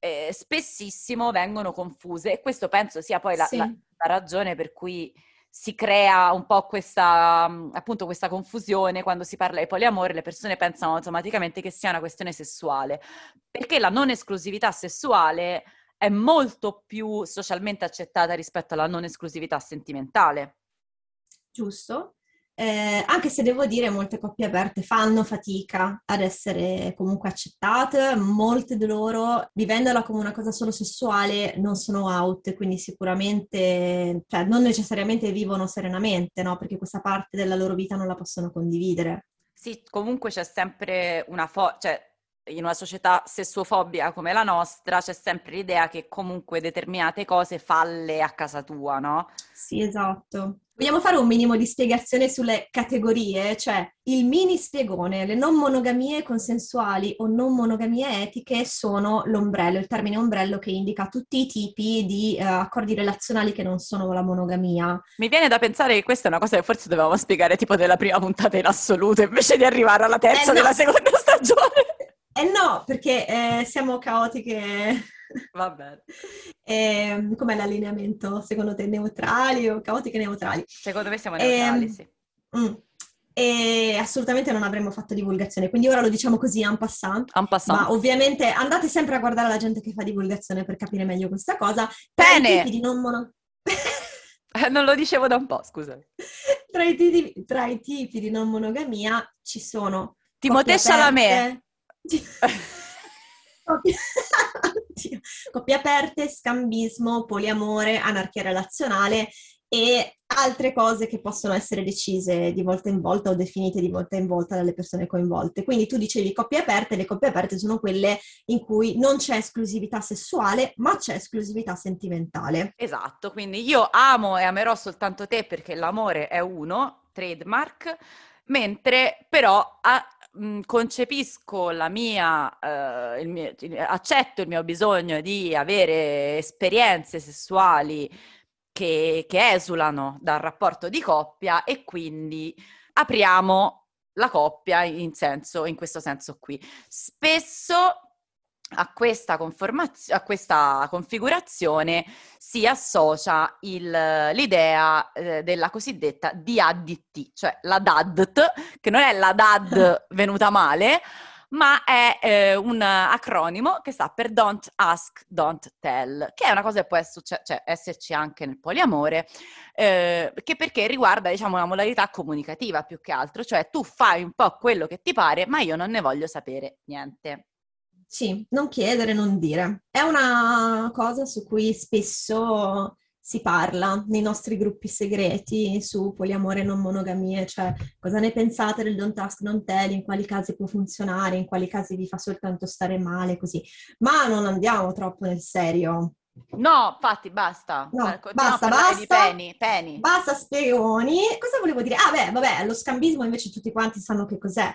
eh, spessissimo vengono confuse e questo penso sia poi la, Sì. la- la ragione per cui si crea un po' questa, mh, appunto, questa confusione quando si parla di poliamore, le persone pensano automaticamente che sia una questione sessuale, perché la non esclusività sessuale è molto più socialmente accettata rispetto alla non esclusività sentimentale. giusto? Eh, anche se devo dire molte coppie aperte fanno fatica ad essere comunque accettate, molte di loro, vivendola come una cosa solo sessuale, non sono out, quindi sicuramente, cioè non necessariamente vivono serenamente, no? Perché questa parte della loro vita non la possono condividere. Sì, comunque c'è sempre una forza, cioè in una società sessuofobica come la nostra c'è sempre l'idea che comunque determinate cose falle a casa tua, no? Sì, esatto. Vogliamo fare un minimo di spiegazione sulle categorie, cioè il mini spiegone, le non monogamie consensuali o non monogamie etiche sono l'ombrello, il termine ombrello che indica tutti i tipi di uh, accordi relazionali che non sono la monogamia. Mi viene da pensare che questa è una cosa che forse dovevamo spiegare tipo nella prima puntata in assoluto invece di arrivare alla terza eh no. della seconda stagione. Eh no, perché eh, siamo caotiche. Va bene. Eh, com'è l'allineamento? Secondo te neutrali o caotiche neutrali? Secondo me siamo neutrali, eh, sì. Mm, e assolutamente non avremmo fatto divulgazione, quindi ora lo diciamo così en passant. En passant. Ma ovviamente andate sempre a guardare la gente che fa divulgazione per capire meglio questa cosa. Bene! Non, mono... Eh, non lo dicevo da un po', scusa. Tra i, tipi, tra i tipi di non monogamia ci sono Timothée Chalamet Coppie... Coppie aperte, scambismo, poliamore, anarchia relazionale e altre cose che possono essere decise di volta in volta o definite di volta in volta dalle persone coinvolte. Quindi tu dicevi coppie aperte, le coppie aperte sono quelle in cui non c'è esclusività sessuale, ma c'è esclusività sentimentale. Esatto, quindi io amo e amerò soltanto te perché l'amore è uno, trademark, mentre però a, mh, concepisco la mia, eh, il mio, accetto il mio bisogno di avere esperienze sessuali che, che esulano dal rapporto di coppia e quindi apriamo la coppia in, senso, in questo senso qui. Spesso a questa, a questa configurazione si associa il, l'idea eh, della cosiddetta DADT, cioè la DADT, che non è la DAD venuta male, ma è eh, un acronimo che sta per Don't Ask, Don't Tell, che è una cosa che può essere, cioè, esserci anche nel poliamore, eh, che perché riguarda, diciamo, una modalità comunicativa più che altro, cioè tu fai un po' quello che ti pare, ma io non ne voglio sapere niente. Sì, non chiedere, non dire. È una cosa su cui spesso si parla nei nostri gruppi segreti su poliamore e non monogamie, cioè cosa ne pensate del don't ask, don't tell, in quali casi può funzionare, in quali casi vi fa soltanto stare male, così. Ma non andiamo troppo nel serio. No, infatti, basta. No, eh, basta, basta. Penny, penny. Basta spiegoni. Cosa volevo dire? Ah, beh, vabbè, lo scambismo invece tutti quanti sanno che cos'è.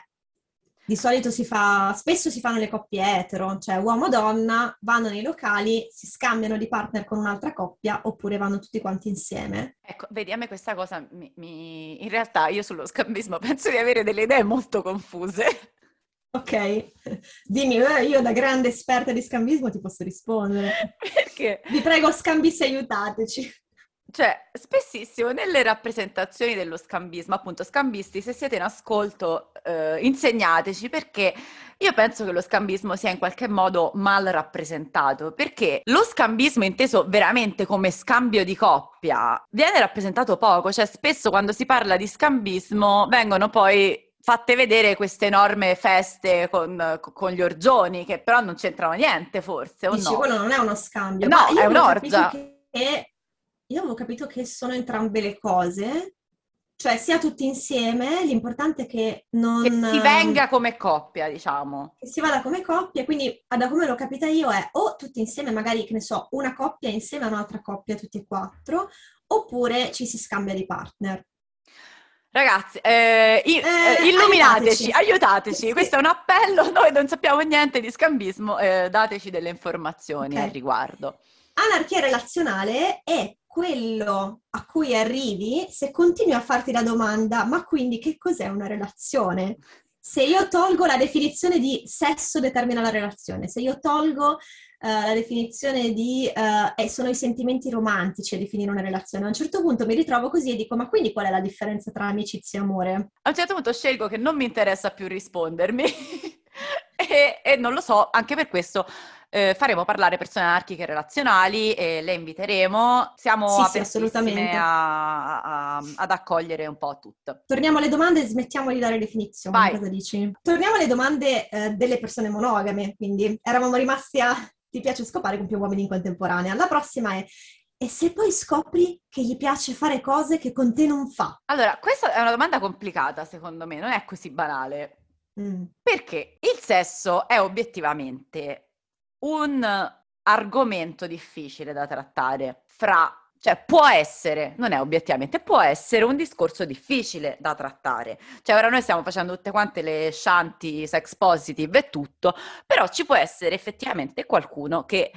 Di solito si fa, spesso si fanno le coppie etero, cioè uomo-donna, vanno nei locali, si scambiano di partner con un'altra coppia oppure vanno tutti quanti insieme. Ecco, vedi, a me questa cosa mi, mi... in realtà io sullo scambismo penso di avere delle idee molto confuse. Ok, dimmi, eh, io da grande esperta di scambismo ti posso rispondere. Perché? Vi prego, scambisti, aiutateci. Cioè, spessissimo nelle rappresentazioni dello scambismo, appunto, scambisti, se siete in ascolto, eh, insegnateci perché io penso che lo scambismo sia in qualche modo mal rappresentato, perché lo scambismo inteso veramente come scambio di coppia viene rappresentato poco, cioè spesso quando si parla di scambismo vengono poi fatte vedere queste enormi feste con, con, gli orgioni, che però non c'entrano niente forse, o Dici, no? quello non è uno scambio. No, è un'orgia. Che io avevo capito che sono entrambe le cose, cioè sia tutti insieme, l'importante è che non... Che si venga come coppia, diciamo. Che si vada come coppia, quindi da come l'ho capita io è o tutti insieme, magari, che ne so, una coppia insieme a un'altra coppia, tutti e quattro, oppure ci si scambia di partner. Ragazzi, eh, i, eh, illuminateci, aiutateci, aiutateci. Sì. questo è un appello, noi non sappiamo niente di scambismo, eh, dateci delle informazioni okay. al riguardo. Anarchia relazionale è quello a cui arrivi se continui a farti la domanda, ma quindi che cos'è una relazione? Se io tolgo la definizione di sesso determina la relazione, se io tolgo uh, la definizione di uh, eh, sono i sentimenti romantici a definire una relazione, a un certo punto mi ritrovo così e dico ma quindi qual è la differenza tra amicizia e amore? A un certo punto scelgo che non mi interessa più rispondermi e, e non lo so, anche per questo eh, faremo parlare persone anarchiche relazionali e le inviteremo. Siamo sì, sì, a, a, ad accogliere un po' tutto. Torniamo alle domande e smettiamo di dare definizioni. Vai. Cosa dici? Torniamo alle domande eh, delle persone monogame, quindi eravamo rimasti a ti piace scopare con più uomini in contemporanea. La prossima è e se poi scopri che gli piace fare cose che con te non fa? Allora, questa è una domanda complicata, secondo me, non è così banale. Mm. Perché il sesso è obiettivamente un argomento difficile da trattare fra cioè, può essere, non è obiettivamente, può essere un discorso difficile da trattare. Cioè, ora noi stiamo facendo tutte quante le shanti sex positive e tutto, però ci può essere effettivamente qualcuno che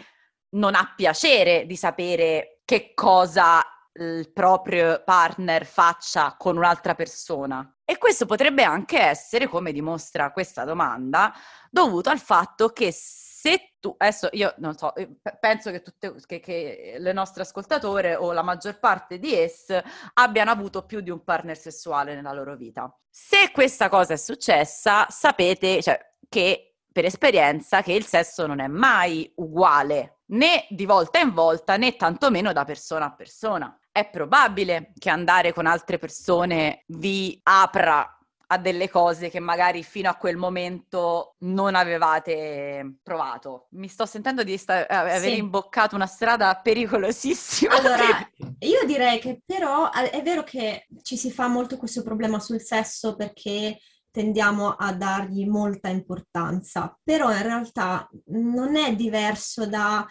non ha piacere di sapere che cosa il proprio partner faccia con un'altra persona. E questo potrebbe anche essere, come dimostra questa domanda, dovuto al fatto che se tu, adesso io non so, eh, penso che, tutte, che, che le nostre ascoltatori o la maggior parte di esse abbiano avuto più di un partner sessuale nella loro vita. Se questa cosa è successa, sapete cioè, che per esperienza che il sesso non è mai uguale né di volta in volta né tantomeno da persona a persona. È probabile che andare con altre persone vi apra a delle cose che magari fino a quel momento non avevate provato. Mi sto sentendo di sta- aver sì. imboccato una strada pericolosissima. Allora, io direi che però è vero che ci si fa molto questo problema sul sesso perché tendiamo a dargli molta importanza, però in realtà non è diverso da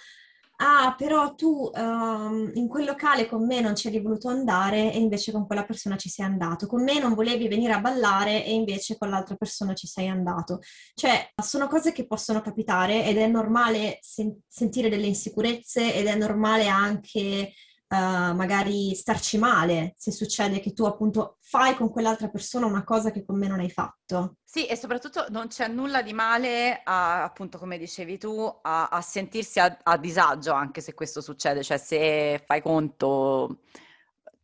ah, però tu um, in quel locale con me non ci eri voluto andare e invece con quella persona ci sei andato, con me non volevi venire a ballare e invece con l'altra persona ci sei andato. Cioè, sono cose che possono capitare ed è normale sen- sentire delle insicurezze ed è normale anche uh, magari starci male se succede che tu appunto fai con quell'altra persona una cosa che con me non hai fatto. Sì, e soprattutto non c'è nulla di male, a, appunto come dicevi tu, a, a sentirsi a, a disagio anche se questo succede, cioè se fai conto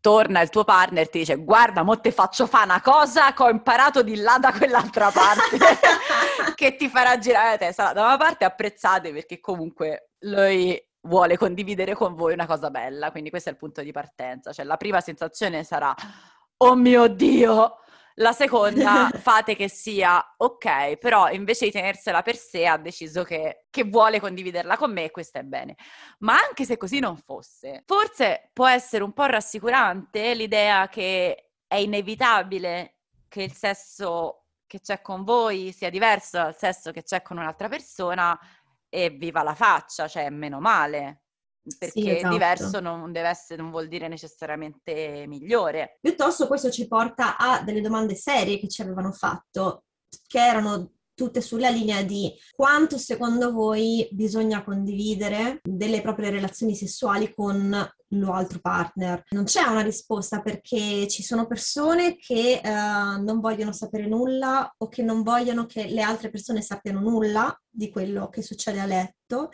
torna il tuo partner e ti dice guarda, mo te faccio fare una cosa che ho imparato di là da quell'altra parte che ti farà girare la testa. Da una parte apprezzate perché comunque lui vuole condividere con voi una cosa bella, quindi questo è il punto di partenza, cioè la prima sensazione sarà oh mio Dio, la seconda fate che sia ok, però invece di tenersela per sé ha deciso che, che, vuole condividerla con me e questo è bene. Ma anche se così non fosse, forse può essere un po' rassicurante l'idea che è inevitabile che il sesso che c'è con voi sia diverso dal sesso che c'è con un'altra persona e viva la faccia, cioè meno male. Perché sì, esatto. diverso non deve essere, non vuol dire necessariamente migliore. Piuttosto questo ci porta a delle domande serie che ci avevano fatto, che erano tutte sulla linea di quanto secondo voi bisogna condividere delle proprie relazioni sessuali con l'altro partner. Non c'è una risposta perché ci sono persone che uh, non vogliono sapere nulla o che non vogliono che le altre persone sappiano nulla di quello che succede a letto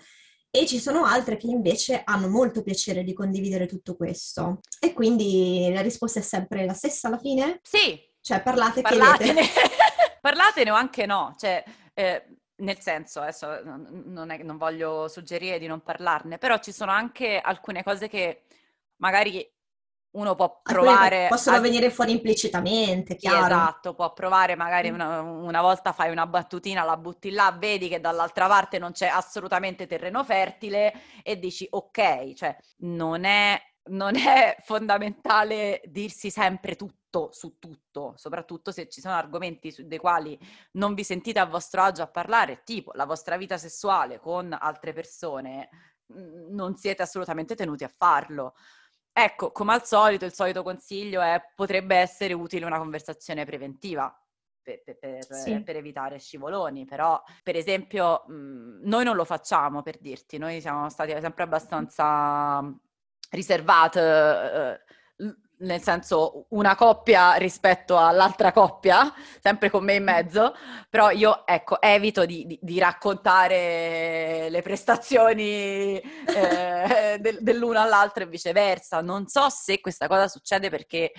e ci sono altre che invece hanno molto piacere di condividere tutto questo. E quindi la risposta è sempre la stessa alla fine? Sì. Cioè parlate, Parlatene. Parlatene o anche no, cioè... Eh, nel senso, adesso non, è, non, voglio suggerire di non parlarne, però ci sono anche alcune cose che magari uno può provare... Possono a... venire fuori implicitamente, chiaro. Esatto, può provare magari mm. una, una, volta fai una battutina, la butti là, vedi che dall'altra parte non c'è assolutamente terreno fertile e dici ok, cioè non è, non è fondamentale dirsi sempre tutto su tutto, soprattutto se ci sono argomenti dei quali non vi sentite a vostro agio a parlare, tipo la vostra vita sessuale con altre persone, non siete assolutamente tenuti a farlo. Ecco, come al solito, il solito consiglio è potrebbe essere utile una conversazione preventiva. Per, per, sì. per evitare scivoloni, però per esempio mh, noi non lo facciamo per dirti, noi siamo stati sempre abbastanza riservati eh, nel senso una coppia rispetto all'altra coppia, sempre con me in mezzo, però io ecco evito di, di, di raccontare le prestazioni eh, del, dell'uno all'altro e viceversa. Non so se questa cosa succede perché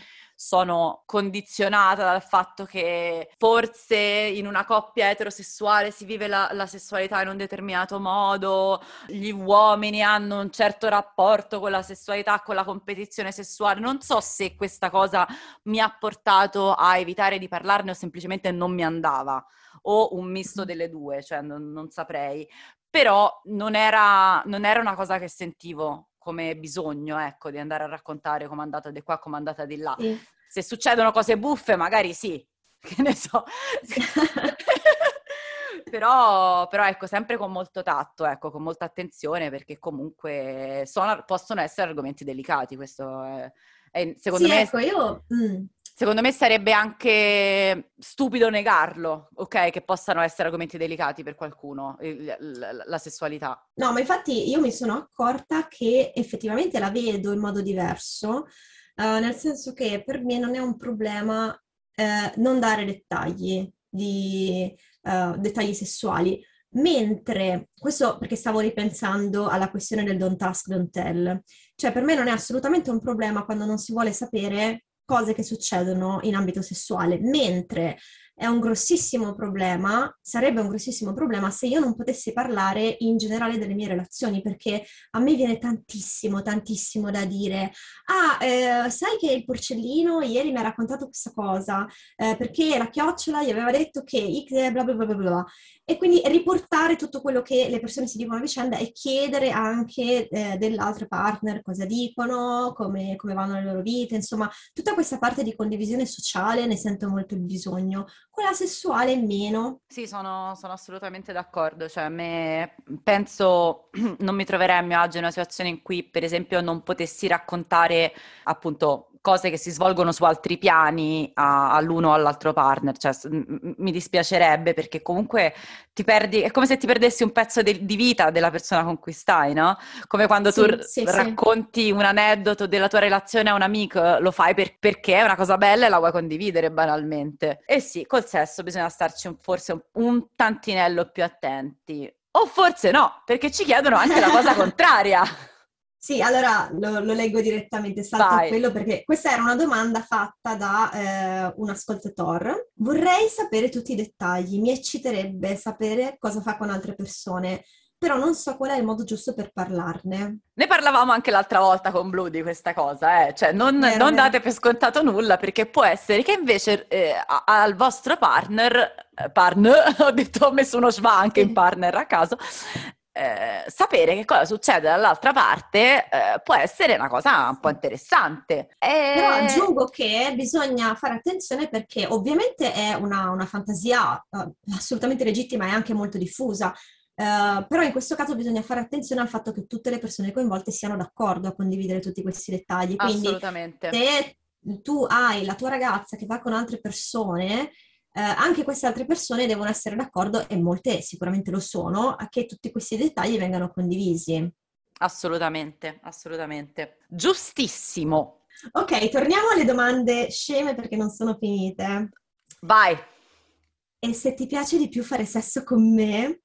sono condizionata dal fatto che forse in una coppia eterosessuale si vive la, la, sessualità in un determinato modo, gli uomini hanno un certo rapporto con la sessualità, con la competizione sessuale. Non so se questa cosa mi ha portato a evitare di parlarne o semplicemente non mi andava o un misto delle due, cioè non, non saprei. Però non era, non era una cosa che sentivo come bisogno, ecco, di andare a raccontare com'è andata di qua, com'è andata di là. Sì. Se succedono cose buffe, magari sì, che ne so. però, però, ecco, sempre con molto tatto, ecco, con molta attenzione, perché comunque sono, possono essere argomenti delicati, questo è, è secondo sì, me... ecco, io... Mm. Secondo me sarebbe anche stupido negarlo, ok? Che possano essere argomenti delicati per qualcuno, il, la, la sessualità. No, ma infatti io mi sono accorta che effettivamente la vedo in modo diverso, uh, nel senso che per me non è un problema uh, non dare dettagli di uh, dettagli sessuali. Mentre, questo perché stavo ripensando alla questione del don't ask, don't tell, cioè per me non è assolutamente un problema quando non si vuole sapere cose che succedono in ambito sessuale, mentre è un grossissimo problema, sarebbe un grossissimo problema se io non potessi parlare in generale delle mie relazioni, perché a me viene tantissimo, tantissimo da dire, ah, eh, sai che il porcellino ieri mi ha raccontato questa cosa, eh, perché la chiocciola gli aveva detto che bla bla bla bla bla. E quindi riportare tutto quello che le persone si dicono a vicenda e chiedere anche eh, dell'altro partner cosa dicono, come, come vanno le loro vite, insomma, tutta questa parte di condivisione sociale ne sento molto il bisogno quella sessuale meno. Sì, sono, sono assolutamente d'accordo. Cioè, me penso non mi troverei a mio agio in una situazione in cui, per esempio, non potessi raccontare appunto cose che si svolgono su altri piani a, all'uno o all'altro partner. Cioè, m- mi dispiacerebbe perché comunque ti perdi, è come se ti perdessi un pezzo de- di vita della persona con cui stai, no? Come quando sì, tu sì, racconti sì. un aneddoto della tua relazione a un amico, lo fai per- perché è una cosa bella e la vuoi condividere banalmente. E sì, col sesso bisogna starci un, forse un, un tantinello più attenti. O forse no, perché ci chiedono anche la cosa contraria. Sì, allora lo, lo leggo direttamente, salto a quello perché questa era una domanda fatta da eh, un ascoltatore. Vorrei sapere tutti i dettagli, mi ecciterebbe sapere cosa fa con altre persone, però non so qual è il modo giusto per parlarne. Ne parlavamo anche l'altra volta con Blue di questa cosa, eh? cioè non, vero, non date per scontato nulla perché può essere che invece eh, al vostro partner, eh, partner, ho detto ho messo uno schwa anche in partner a caso, eh, sapere che cosa succede dall'altra parte eh, può essere una cosa un po' interessante. E... Però aggiungo che bisogna fare attenzione perché ovviamente è una, una fantasia uh, assolutamente legittima e anche molto diffusa. Uh, però in questo caso bisogna fare attenzione al fatto che tutte le persone coinvolte siano d'accordo a condividere tutti questi dettagli. Quindi Assolutamente. se tu hai la tua ragazza che va con altre persone, eh, anche queste altre persone devono essere d'accordo, e molte sicuramente lo sono, a che tutti questi dettagli vengano condivisi. Assolutamente, assolutamente. Giustissimo. Ok, torniamo alle domande sceme perché non sono finite. Vai. E se ti piace di più fare sesso con me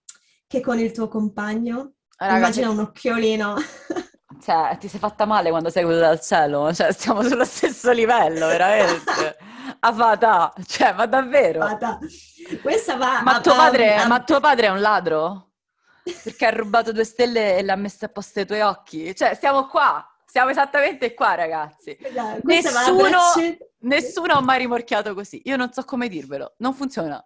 che con il tuo compagno? Ragazzi, Immagina un occhiolino. Cioè, ti sei fatta male quando sei caduta dal cielo? Cioè, stiamo sullo stesso livello, veramente. Avata, cioè, ma davvero? Avata. Questa va... Ma tuo, padre, a... ma tuo padre è un ladro? Perché ha rubato due stelle e le ha messe a posto ai tuoi occhi? Cioè, stiamo qua, siamo esattamente qua, ragazzi. Esatto. Nessuno, nessuno ha mai rimorchiato così. Io non so come dirvelo, non funziona.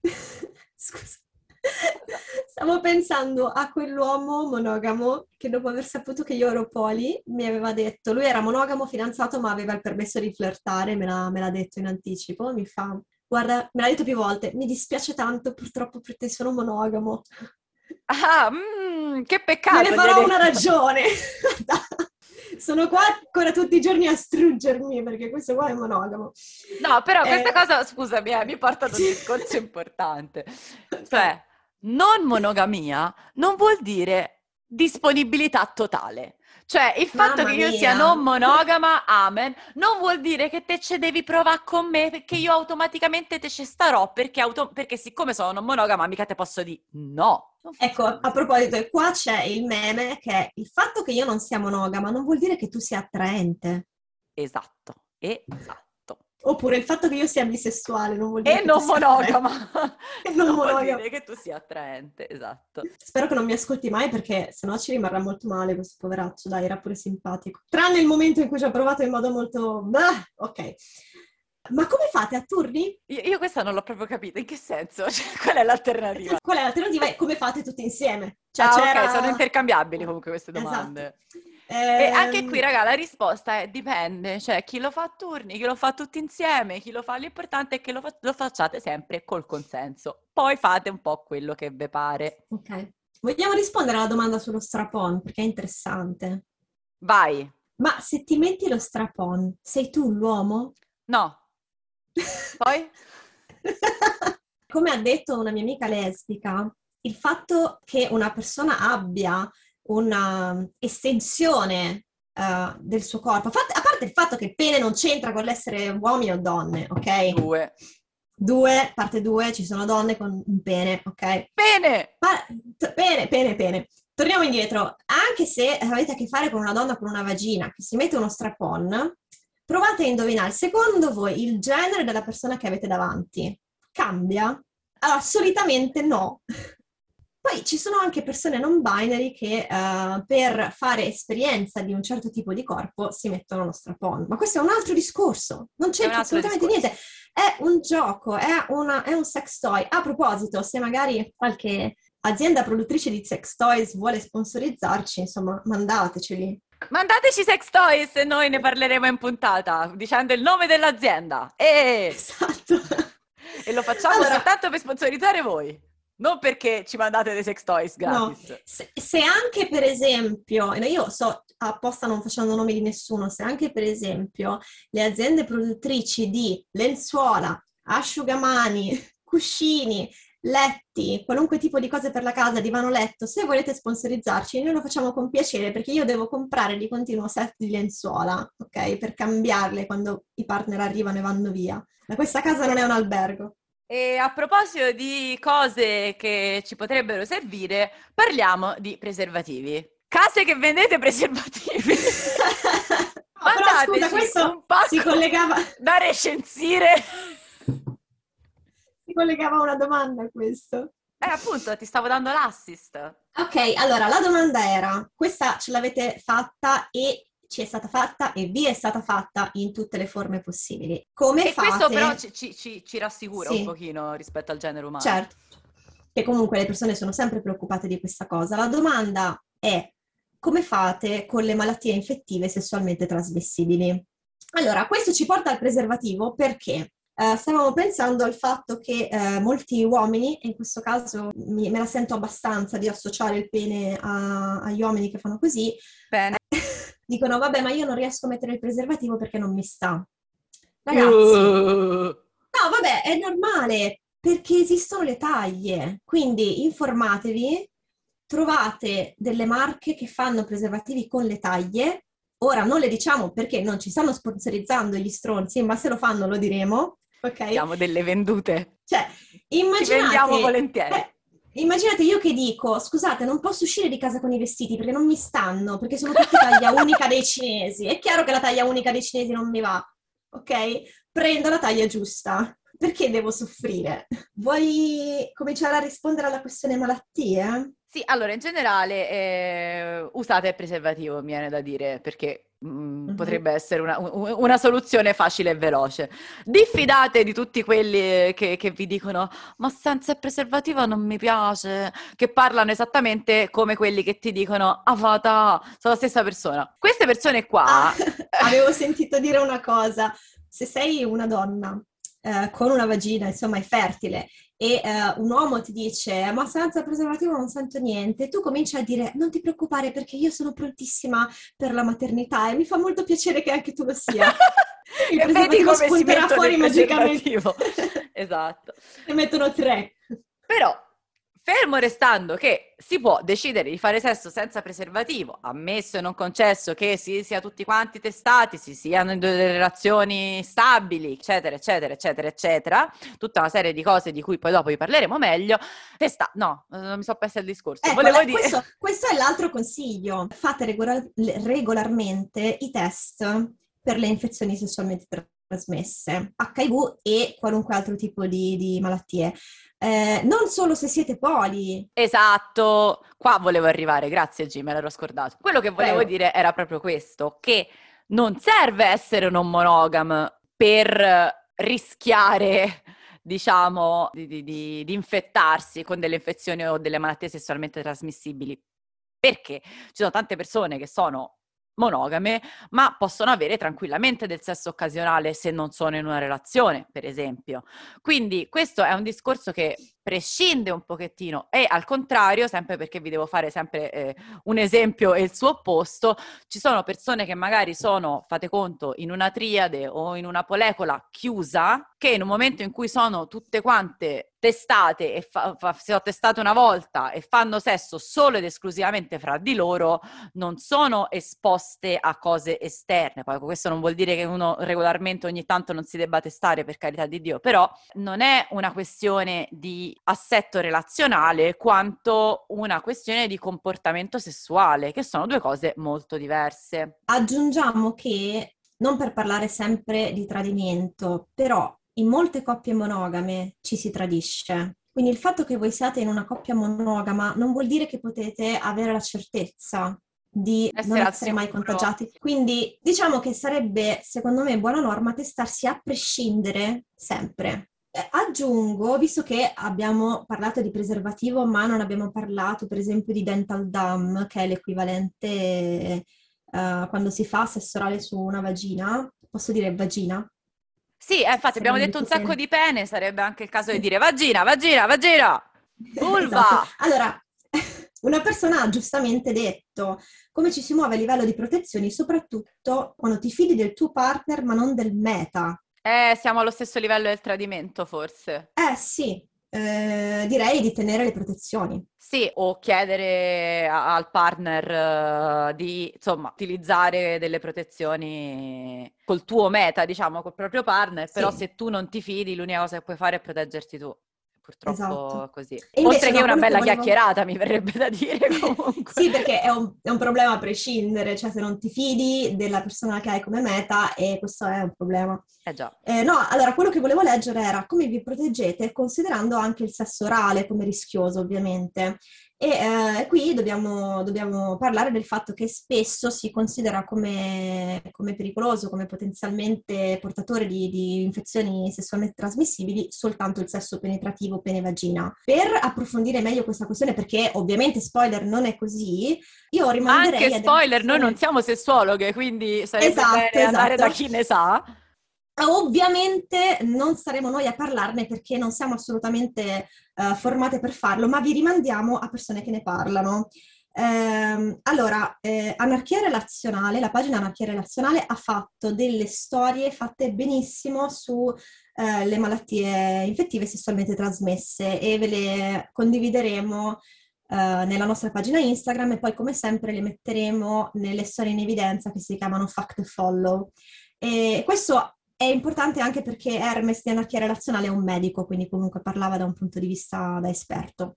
Scusa. Stavo pensando a quell'uomo monogamo che dopo aver saputo che io ero poli mi aveva detto, lui era monogamo fidanzato ma aveva il permesso di flirtare, me l'ha, me l'ha detto in anticipo, mi fa, guarda, me l'ha detto più volte, mi dispiace tanto purtroppo per te sono monogamo. Ah, mm, che peccato! Me ne farò una ragione! sono qua ancora tutti i giorni a struggermi perché questo qua è monogamo. No, però questa eh... cosa, scusami, eh, mi porta ad un discorso importante. Cioè, non monogamia non vuol dire disponibilità totale. Cioè, il fatto Mamma che io mia. sia non monogama, amen, non vuol dire che te ce devi provare con me perché io automaticamente te ce starò perché, auto- perché siccome sono non monogama mica te posso dire no. Ecco, a proposito, qua c'è il meme che il fatto che io non sia monogama non vuol dire che tu sia attraente. Esatto, esatto. Oppure il fatto che io sia bisessuale non vuol dire e non monogama. e non, non monogama. vuol dire che tu sia attraente, esatto. Spero che non mi ascolti mai perché sennò ci rimarrà molto male questo poveraccio, dai, era pure simpatico. Tranne il momento in cui ci ha provato in modo molto... Ah, ok. Ma come fate a turni? Io, io, questa non l'ho proprio capita, in che senso? Cioè, qual è l'alternativa? Qual è l'alternativa? E come fate tutti insieme? Cioè, ah, c'era... ok, sono intercambiabili comunque queste domande. Esatto. E anche Ehm, qui, raga, la risposta è dipende, cioè chi lo fa a turni, chi lo fa tutti insieme, chi lo fa, l'importante è che lo, fa- lo facciate sempre col consenso. Poi fate un po' quello che vi pare. Ok. Vogliamo rispondere alla domanda sullo strap-on perché è interessante. Vai. Ma se ti metti lo strap-on, sei tu l'uomo? No. Poi? Come ha detto una mia amica lesbica, il fatto che una persona abbia una estensione eh, del suo corpo, a parte, a parte il fatto che il pene non c'entra con l'essere uomini o donne, ok? Due. Due, parte due, ci sono donne con un pene, ok? Bene! Ma, t- pene, pene, pene. Torniamo indietro. Anche se avete a che fare con una donna con una vagina che si mette uno strap-on, provate a indovinare, secondo voi, il genere della persona che avete davanti cambia? Allora, solitamente no. Poi ci sono anche persone non binary che eh, per fare esperienza di un certo tipo di corpo si mettono lo strap-on. Ma questo è un altro discorso, non c'entra assolutamente discorso. niente. È un gioco, è, una- è un sex toy. A proposito, se magari qualche azienda produttrice di sex toys vuole sponsorizzarci, insomma, mandateceli. Mandateci sex toys e noi ne parleremo in puntata dicendo il nome dell'azienda. E, Esatto. e lo facciamo Allora- soltanto per sponsorizzare voi, non perché ci mandate dei sex toys No, gratis. se, se anche per esempio, e io so apposta non facendo nomi di nessuno, se anche per esempio le aziende produttrici di lenzuola, asciugamani, cuscini, letti, qualunque tipo di cose per la casa, divano letto, se volete sponsorizzarci, noi lo facciamo con piacere perché io devo comprare di continuo set di lenzuola, ok? Per cambiarle quando i partner arrivano e vanno via. Ma questa casa non è un albergo. E a proposito di cose che ci potrebbero servire, parliamo di preservativi. Case che vendete preservativi. No, scusa, questo un pacco si collegava... da recensire. Si collegava a una domanda questo. Eh, appunto, ti stavo dando l'assist. Ok, allora la domanda era, questa ce l'avete fatta e ci è stata fatta e vi è stata fatta in tutte le forme possibili. Come E fate? questo però ci, ci- ci- rassicura Sì. un pochino rispetto al genere umano. Certo, che comunque le persone sono sempre preoccupate di questa cosa. La domanda è, come fate con le malattie infettive sessualmente trasmissibili? Allora, questo ci porta al preservativo perché eh, stavamo pensando al fatto che eh, molti uomini, e in questo caso mi- me la sento abbastanza di associare il pene a- agli uomini che fanno così, Bene. Dicono vabbè ma io non riesco a mettere il preservativo perché non mi sta. Ragazzi, Uh. no vabbè è normale perché esistono le taglie, quindi informatevi, trovate delle marche che fanno preservativi con le taglie, ora non le diciamo perché non ci stanno sponsorizzando gli stronzi, ma se lo fanno lo diremo, ok? Siamo delle vendute. Cioè, Ci immaginate... vendiamo volentieri. eh, Immaginate io che dico, scusate, non posso uscire di casa con i vestiti perché non mi stanno, perché sono tutti taglia unica dei cinesi. È chiaro che la taglia unica dei cinesi non mi va, ok? Prendo la taglia giusta. Perché devo soffrire? Vuoi cominciare a rispondere alla questione malattie? Sì, allora in generale eh, usate il preservativo, mi viene da dire, perché mm, Mhm. potrebbe essere una, un- una soluzione facile e veloce. Diffidate di tutti quelli che, che vi dicono ma senza il preservativo non mi piace, che parlano esattamente come quelli che ti dicono Avata, sono la stessa persona. Queste persone qua... Ah, avevo sentito dire una cosa. Se sei una donna eh, con una vagina, insomma, è fertile, e eh, un uomo ti dice ma senza preservativo non sento niente, tu cominci a dire non ti preoccupare perché io sono prontissima per la maternità e mi fa molto piacere che anche tu lo sia. Il e vedi come si fuori il magicamente. Esatto. Ne mettono tre. Però, fermo restando che si può decidere di fare sesso senza preservativo, ammesso e non concesso che si sia tutti quanti testati, si siano in delle relazioni stabili, eccetera, eccetera, eccetera, eccetera, tutta una serie di cose di cui poi dopo vi parleremo meglio. Testa, no, non mi so perso il discorso. Ecco, Volevo dire... questo, questo è l'altro consiglio. Fate regolar- regolarmente i test per le infezioni sessualmente tra- trasmesse, HIV e qualunque altro tipo di, di malattie. Eh, non solo se siete poli, Esatto, qua volevo arrivare, grazie G, me l'ero scordato. Quello che volevo Prego. dire era proprio questo, che non serve essere non monogam per rischiare, diciamo, di, di- di- di infettarsi con delle infezioni o delle malattie sessualmente trasmissibili. Perché ci sono tante persone che sono monogame, ma possono avere tranquillamente del sesso occasionale se non sono in una relazione, per esempio. Quindi questo è un discorso che prescinde un pochettino e al contrario, sempre perché vi devo fare sempre eh, un esempio e il suo opposto, ci sono persone che magari sono, fate conto, in una triade o in una polecola chiusa, che in un momento in cui sono tutte quante testate e fa, fa, si sono testate una volta e fanno sesso solo ed esclusivamente fra di loro, non sono esposte a cose esterne. Poi questo non vuol dire che uno regolarmente ogni tanto non si debba testare, per carità di Dio, però non è una questione di assetto relazionale quanto una questione di comportamento sessuale, che sono due cose molto diverse. Aggiungiamo che, non per parlare sempre di tradimento, però in molte coppie monogame ci si tradisce. Quindi il fatto che voi siate in una coppia monogama non vuol dire che potete avere la certezza di essere non essere mai contagiati. Quindi diciamo che sarebbe, secondo me, buona norma testarsi a prescindere sempre. Eh, aggiungo, visto che abbiamo parlato di preservativo, ma non abbiamo parlato, per esempio, di dental dam, che è l'equivalente uh, quando si fa sesso orale su una vagina. Posso dire vagina? Sì, eh, infatti abbiamo detto un sacco di pene, sarebbe anche il caso di dire vagina, vagina, vagina, vulva. Esatto. Allora, una persona ha giustamente detto come ci si muove a livello di protezioni, soprattutto quando ti fidi del tuo partner ma non del meta. Eh, siamo allo stesso livello del tradimento, forse. Eh sì, eh, direi di tenere le protezioni. Sì, o chiedere a- al partner uh, di insomma utilizzare delle protezioni col tuo meta, diciamo, col proprio partner, però se tu non ti fidi, l'unica cosa che puoi fare è proteggerti tu purtroppo esatto. così. Oltre che no, una bella volevo... chiacchierata, mi verrebbe da dire comunque. sì, perché è un, è un, problema a prescindere, cioè se non ti fidi della persona che hai come meta, e questo è un problema. Eh già. Eh, no, allora quello che volevo leggere era come vi proteggete considerando anche il sesso orale come rischioso, ovviamente. E eh, qui dobbiamo, dobbiamo, parlare del fatto che spesso si considera come, come pericoloso, come potenzialmente portatore di, di, infezioni sessualmente trasmissibili soltanto il sesso penetrativo pene-vagina. Per approfondire meglio questa questione, perché ovviamente spoiler non è così, io rimanderei... Anche spoiler, noi non siamo sessuologhe, quindi sarebbe esatto, bene esatto. andare da chi ne sa. Ovviamente non saremo noi a parlarne perché non siamo assolutamente uh, formate per farlo, ma vi rimandiamo a persone che ne parlano. Eh, allora, eh, Anarchia Relazionale, la pagina Anarchia Relazionale ha fatto delle storie fatte benissimo sulle eh, malattie infettive sessualmente trasmesse e ve le condivideremo Uh, nella nostra pagina Instagram e poi come sempre le metteremo nelle storie in evidenza che si chiamano Fact Follow. E questo è importante anche perché Hermes di anarchia relazionale è un medico, quindi comunque parlava da un punto di vista da esperto.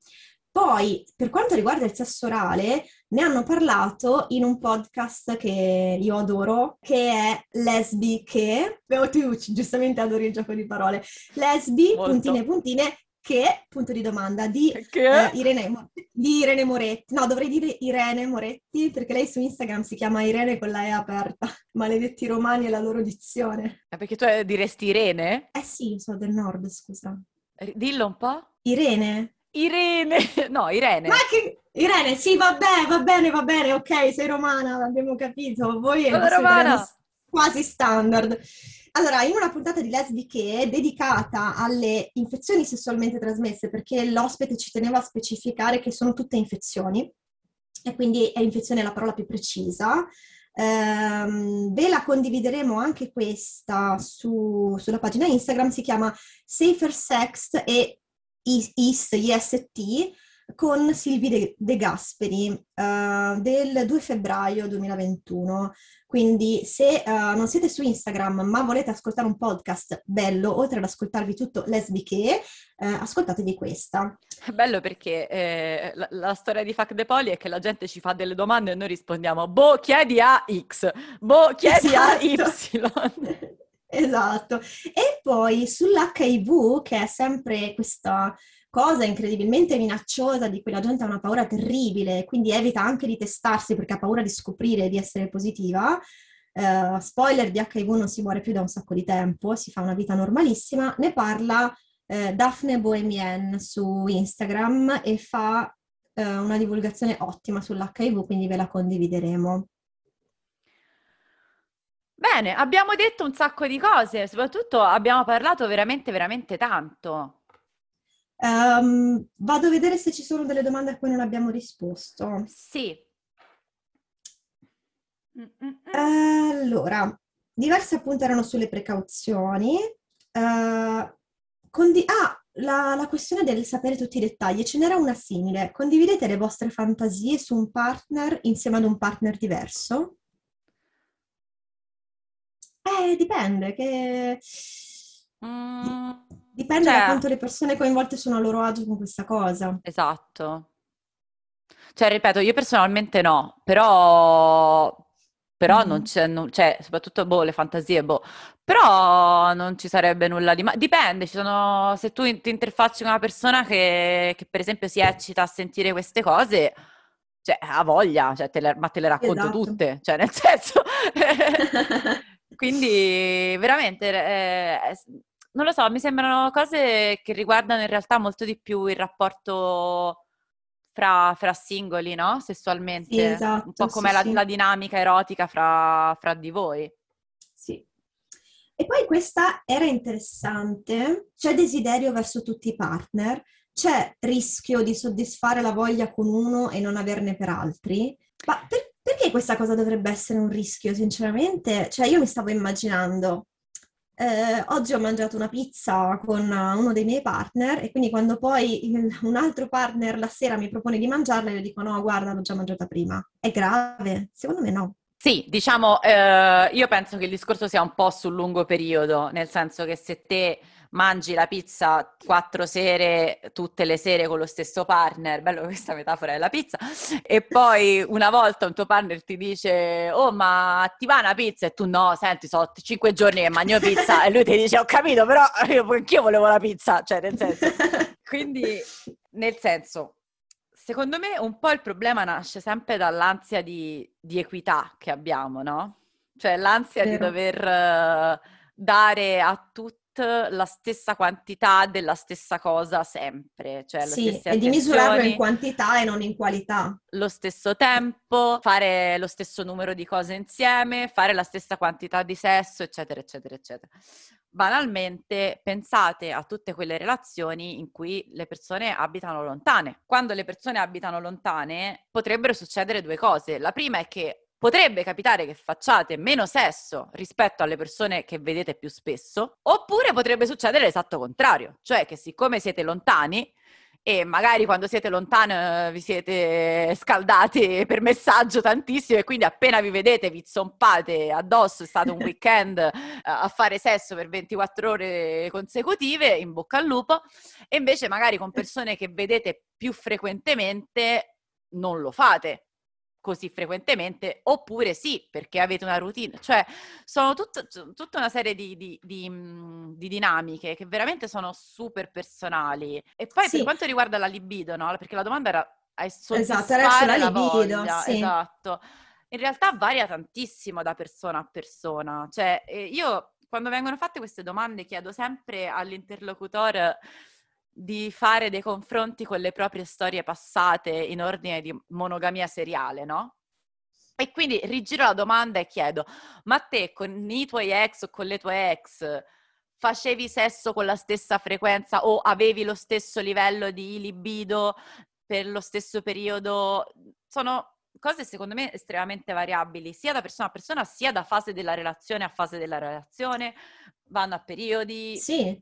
Poi, per quanto riguarda il sesso orale, ne hanno parlato in un podcast che io adoro, che è Lesbi che, tu giustamente adori il gioco di parole, Lesbi, Molto. puntine, puntine, che, punto di domanda, di, eh, Irene, di, Irene, Moretti. No, dovrei dire Irene Moretti perché lei su Instagram si chiama Irene con la E aperta. Maledetti romani e la loro dizione. Eh, perché tu eh, diresti Irene? Eh sì, sono del nord, scusa. Dillo un po'. Irene. Irene, no, Irene. Ma che... Irene, sì, vabbè, va bene, va bene, ok, sei romana, abbiamo capito. Voi è romana. quasi standard. Allora, in una puntata di Lesbiche dedicata alle infezioni sessualmente trasmesse, perché l'ospite ci teneva a specificare che sono tutte infezioni, e quindi è infezione la parola più precisa. Um, ve la condivideremo anche questa su, sulla pagina Instagram, si chiama Safer Sex e IST, IST con Silvi De, De Gasperi uh, del 2 febbraio 2021. Quindi se uh, non siete su Instagram ma volete ascoltare un podcast bello, oltre ad ascoltarvi tutto lesbiche, uh, ascoltatevi questa. È bello perché eh, la, la, storia di Fuck the Poli è che la gente ci fa delle domande e noi rispondiamo boh, chiedi a X, boh, chiedi esatto. a Y. esatto. E poi sull'HIV, che è sempre questa cosa incredibilmente minacciosa di cui la gente ha una paura terribile, quindi evita anche di testarsi perché ha paura di scoprire di essere positiva. Uh, spoiler di HIV non si muore più da un sacco di tempo, si fa una vita normalissima, ne parla uh, Daphne Bohemien su Instagram e fa uh, una divulgazione ottima sull'HIV, quindi ve la condivideremo. Bene, abbiamo detto un sacco di cose, soprattutto abbiamo parlato veramente, veramente tanto. Ehm, vado a vedere se ci sono delle domande a cui non abbiamo risposto. Sì. Mm. Allora, diverse appunto erano sulle precauzioni. Eh, condi- ah, la, la questione del sapere tutti i dettagli, ce n'era una simile. Condividete le vostre fantasie su un partner insieme ad un partner diverso? Eh, dipende, che... Mm, Dipende da cioè, quanto le persone coinvolte sono a loro agio con questa cosa. esatto. Cioè, ripeto, io personalmente no, però, però non Mhm. c'è, non- cioè, soprattutto, boh, le fantasie, boh, però non ci sarebbe nulla di male. Dipende, ci sono, se tu ti interfacci con una persona che, che, per esempio si eccita a sentire queste cose, cioè, ha voglia, cioè, te le- ma te le racconto Esatto. tutte, cioè, nel senso... Quindi veramente, eh, s- non lo so, mi sembrano cose che riguardano in realtà molto di più il rapporto fra, fra singoli, no? Sì, Sessualmente, un esatto, po' sì, come la, sì. la dinamica erotica fra, fra di voi. Sì. E poi questa era interessante. C'è desiderio verso tutti i partner, c'è rischio di soddisfare la voglia con uno e non averne per altri. Ma per- perché questa cosa dovrebbe essere un rischio, sinceramente? Cioè, io mi stavo immaginando, eh, oggi ho mangiato una pizza con uno dei miei partner e quindi quando poi un altro partner la sera mi propone di mangiarla, io dico no, guarda, l'ho già mangiata prima. È grave? Secondo me no. Sì, diciamo, eh, io penso che il discorso sia un po' sul lungo periodo, nel senso che se te mangi la pizza quattro sere, tutte le sere con lo stesso partner, bello questa metafora della pizza, e poi una volta un tuo partner ti dice, oh ma ti va una pizza? E tu no, senti, sono cinque giorni che mangio pizza, e lui ti dice, ho capito, però io, anch'io volevo la pizza, cioè nel senso, quindi, nel senso, secondo me un po' il problema nasce sempre dall'ansia di, di equità che abbiamo, no? Cioè l'ansia di Vero. dover eh, dare a tutti la stessa quantità della stessa cosa sempre, cioè Sì, e di misurarlo in quantità e non in qualità. lo stesso tempo, fare lo stesso numero di cose insieme, fare la stessa quantità di sesso, eccetera, eccetera, eccetera. Banalmente pensate a tutte quelle relazioni in cui le persone abitano lontane. Quando le persone abitano lontane potrebbero succedere due cose. La prima è che potrebbe capitare che facciate meno sesso rispetto alle persone che vedete più spesso, oppure potrebbe succedere l'esatto contrario, cioè che siccome siete lontani e magari quando siete lontani eh, vi siete scaldati per messaggio tantissimo e quindi appena vi vedete vi zompate addosso, è stato un weekend eh, a fare sesso per 24 ore consecutive, in bocca al lupo, e invece magari con persone che vedete più frequentemente non lo fate così frequentemente, oppure sì, perché avete una routine. Cioè, sono tut- tutta una serie di, di- di, mm, di dinamiche che veramente sono super personali. E poi per Sì. quanto riguarda la libido, no? Perché la domanda era hai Esatto, era soddisfare sulla la libido, sì. esatto. In realtà varia tantissimo da persona a persona. Cioè, eh, io quando vengono fatte queste domande chiedo sempre all'interlocutore di fare dei confronti con le proprie storie passate in ordine di monogamia seriale, no? E quindi rigiro la domanda e chiedo, ma te con i tuoi ex o con le tue ex facevi sesso con la stessa frequenza o avevi lo stesso livello di libido per lo stesso periodo? Sono cose secondo me estremamente variabili, sia da persona a persona, sia da fase della relazione a fase della relazione, vanno a periodi. Sì,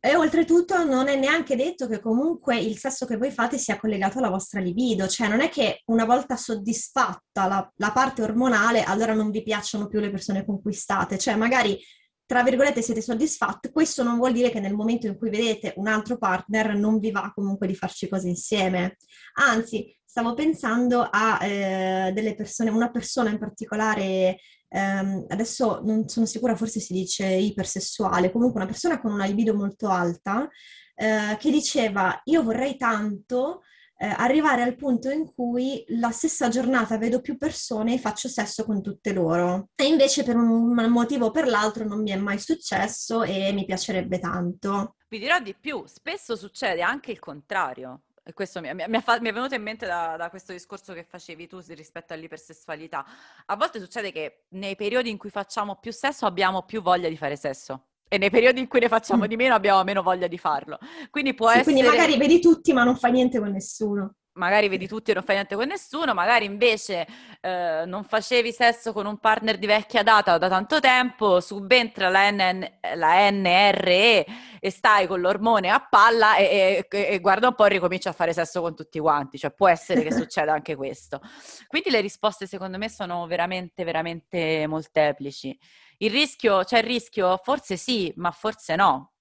e oltretutto non è neanche detto che comunque il sesso che voi fate sia collegato alla vostra libido, cioè non è che una volta soddisfatta la, la parte ormonale, allora non vi piacciono più le persone con cui cioè magari tra virgolette siete soddisfatti, questo non vuol dire che nel momento in cui vedete un altro partner non vi va comunque di farci cose insieme. Anzi, stavo pensando a eh, delle persone, una persona in particolare ehm, adesso non sono sicura, forse si dice ipersessuale, comunque una persona con una libido molto alta, eh, che diceva io vorrei tanto eh, arrivare al punto in cui la stessa giornata vedo più persone e faccio sesso con tutte loro. E invece per un motivo o per l'altro non mi è mai successo e mi piacerebbe tanto. Vi dirò di più, spesso succede anche il contrario. E questo mi, mi, mi, fa, mi, è venuto in mente da, da, questo discorso che facevi tu rispetto all'ipersessualità. A volte succede che nei periodi in cui facciamo più sesso abbiamo più voglia di fare sesso. E nei periodi in cui ne facciamo mm. di meno abbiamo meno voglia di farlo. Quindi può sì, essere... Quindi magari vedi tutti ma non fai niente con nessuno magari vedi tutti e non fai niente con nessuno, magari invece eh, non facevi sesso con un partner di vecchia data da tanto tempo, subentra la, NN, la NRE e stai con l'ormone a palla e, e, e, guarda un po' ricominci a fare sesso con tutti quanti, cioè può essere che succeda anche questo. Quindi le risposte secondo me sono veramente, veramente molteplici. Il rischio, c'è il rischio? Forse sì, ma forse no.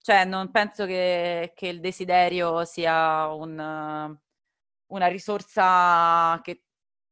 Cioè, non penso che, che il desiderio sia un, una risorsa che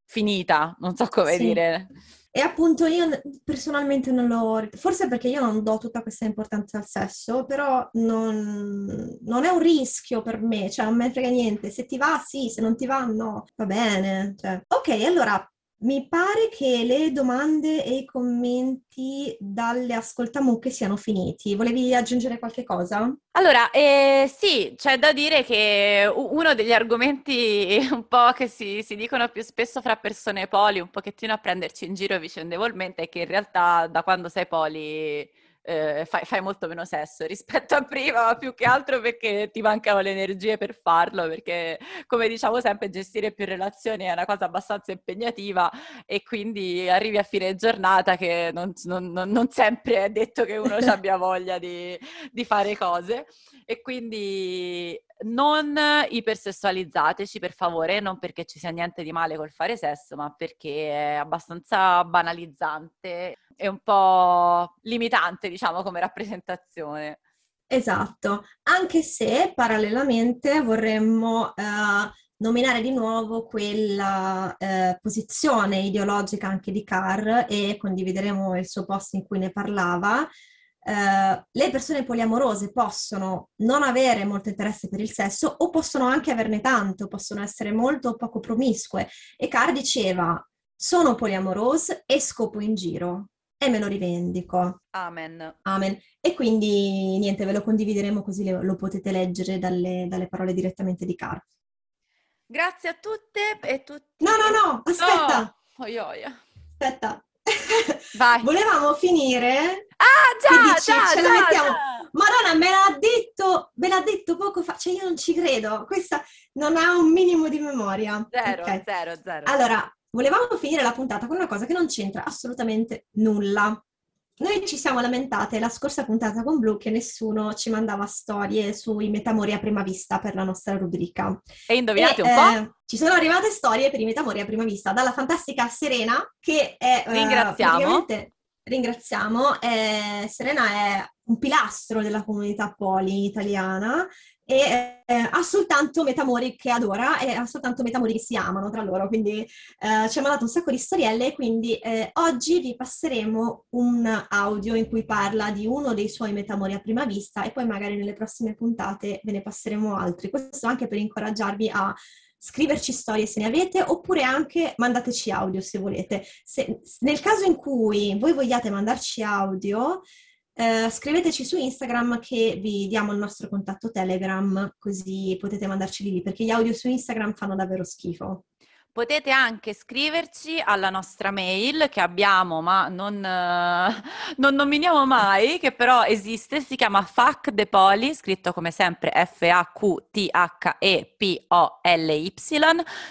finita, non so come sì. dire. E appunto io personalmente non lo... Forse perché io non do tutta questa importanza al sesso, però non, non è un rischio per me, cioè non me ne frega niente. Se ti va sì, se non ti va no, va bene. Cioè. Ok, allora mi pare che le domande e i commenti dalle ascoltamucche siano finiti. Volevi aggiungere qualche cosa? Allora, eh, sì, c'è da dire che uno degli argomenti un po' che si, si, dicono più spesso fra persone poli, un pochettino a prenderci in giro vicendevolmente, è che in realtà da quando sei poli eh, fai, fai, molto meno sesso rispetto a prima, ma più che altro perché ti mancano le energie per farlo, perché come diciamo sempre gestire più relazioni è una cosa abbastanza impegnativa e quindi arrivi a fine giornata che non, non, non sempre è detto che uno abbia voglia di, di fare cose. E quindi non ipersessualizzateci per favore, non perché ci sia niente di male col fare sesso, ma perché è abbastanza banalizzante e un po' limitante, diciamo, come rappresentazione. Esatto, anche se parallelamente vorremmo eh, nominare di nuovo quella eh, posizione ideologica anche di Carr e condivideremo il suo post in cui ne parlava, Uh, le persone poliamorose possono non avere molto interesse per il sesso o possono anche averne tanto, possono essere molto o poco promiscue. E Carr diceva, sono poliamorose e scopo in giro e me lo rivendico. Amen. Amen. E quindi niente, ve lo condivideremo così lo potete leggere dalle, dalle parole direttamente di Carr. Grazie a tutte e tutti. No, no, no, aspetta. Oh, oi, oi. Aspetta. Vai. Volevamo finire. Ah, già, dici, già, ce già, la mettiamo. Già. Madonna, me l'ha detto, me l'ha detto poco fa. Cioè, io non ci credo. Questa non ha un minimo di memoria. Zero, okay. zero, zero. Allora, volevamo finire la puntata con una cosa che non c'entra assolutamente nulla. Noi ci siamo lamentate la scorsa puntata con Blu che nessuno ci mandava storie sui metamori a prima vista per la nostra rubrica. E indovinate e, un po'? Eh, ci sono arrivate storie per i metamori a prima vista dalla fantastica Serena che è... Eh, ringraziamo. Uh, ringraziamo. Eh, Serena è un pilastro della comunità poli italiana e eh, ha soltanto metamori che adora e ha soltanto metamori che si amano tra loro, quindi eh, ci ha mandato un sacco di storielle, quindi eh, oggi vi passeremo un audio in cui parla di uno dei suoi metamori a prima vista e poi magari nelle prossime puntate ve ne passeremo altri. Questo anche per incoraggiarvi a scriverci storie se ne avete, oppure anche mandateci audio se volete. Se, nel caso in cui voi vogliate mandarci audio, eh, scriveteci su Instagram che vi diamo il nostro contatto Telegram, così potete mandarci lì, perché gli audio su Instagram fanno davvero schifo. Potete anche scriverci alla nostra mail che abbiamo, ma non, uh, non nominiamo mai, che però esiste, si chiama FACDEPOLY, scritto come sempre F-A-Q-T-H-E-P-O-L-Y,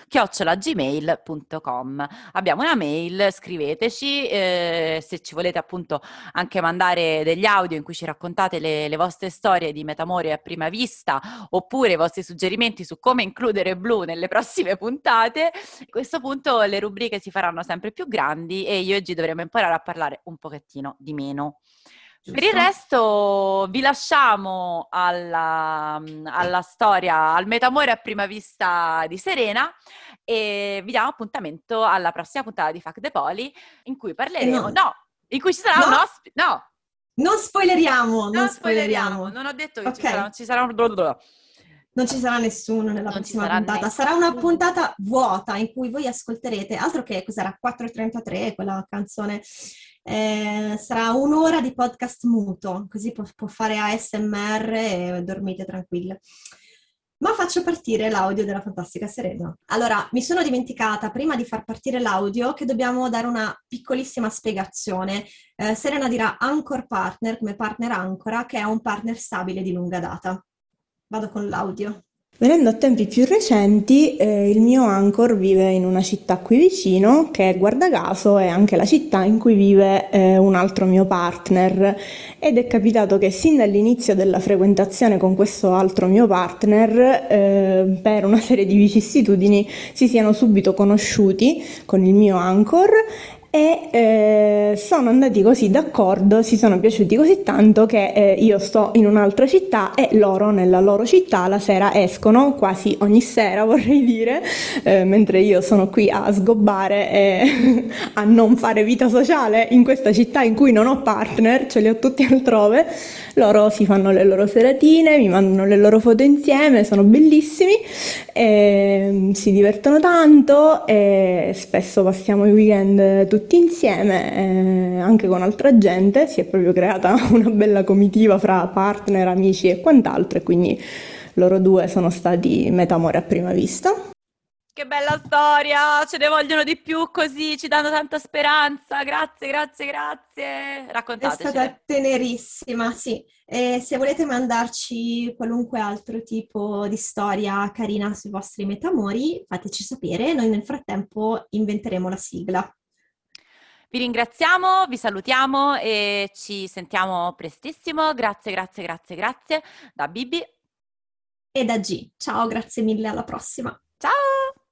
chiocciolagmail.com. Abbiamo una mail, scriveteci, eh, se ci volete appunto anche mandare degli audio in cui ci raccontate le, le vostre storie di metamore a prima vista, oppure i vostri suggerimenti su come includere Blu nelle prossime puntate, a questo punto le rubriche si faranno sempre più grandi e io oggi dovremo imparare a parlare un pochettino di meno. Giusto. Per il resto vi lasciamo alla, alla, storia, al metamore a prima vista di Serena e vi diamo appuntamento alla prossima puntata di Fac De Poli in cui parleremo, no, no in cui ci sarà no. un ospite, no. Non spoileriamo, non, non spoileriamo. spoileriamo. Non ho detto che okay. ci sarà, ci sarà un... Non ci sarà nessuno nella non prossima sarà puntata, nessuno. sarà una puntata vuota in cui voi ascolterete, altro che cos'era 4.33 quella canzone, eh, sarà un'ora di podcast muto, così può, può fare ASMR e dormite tranquille. ma faccio partire l'audio della fantastica Serena. Allora, mi sono dimenticata prima di far partire l'audio che dobbiamo dare una piccolissima spiegazione. Eh, Serena dirà Anchor Partner come partner Ancora, che è un partner stabile di lunga data. Vado con l'audio. Venendo a tempi più recenti, eh, il mio Anchor vive in una città qui vicino, che guarda caso è anche la città in cui vive eh, un altro mio partner. Ed è capitato che sin dall'inizio della frequentazione con questo altro mio partner, eh, per una serie di vicissitudini, si siano subito conosciuti con il mio Anchor e eh, sono andati così d'accordo, si sono piaciuti così tanto che eh, io sto in un'altra città e loro nella loro città la sera escono quasi ogni sera vorrei dire, eh, mentre io sono qui a sgobbare e a non fare vita sociale in questa città in cui non ho partner, ce li ho tutti altrove, loro si fanno le loro seratine, mi mandano le loro foto insieme, sono bellissimi, e, si divertono tanto e spesso passiamo i weekend tutti tutti insieme, eh, anche con altra gente, si è proprio creata una bella comitiva fra partner, amici e quant'altro e quindi loro due sono stati metamore a prima vista. Che bella storia, ce ne vogliono di più così, ci danno tanta speranza, grazie, grazie, grazie. Raccontateci. È stata tenerissima, sì. E se volete mandarci qualunque altro tipo di storia carina sui vostri metamori, fateci sapere, noi nel frattempo inventeremo la sigla. Vi ringraziamo, vi salutiamo e ci sentiamo prestissimo. Grazie, grazie, grazie, grazie da Bibi e da G. Ciao, grazie mille, alla prossima. Ciao!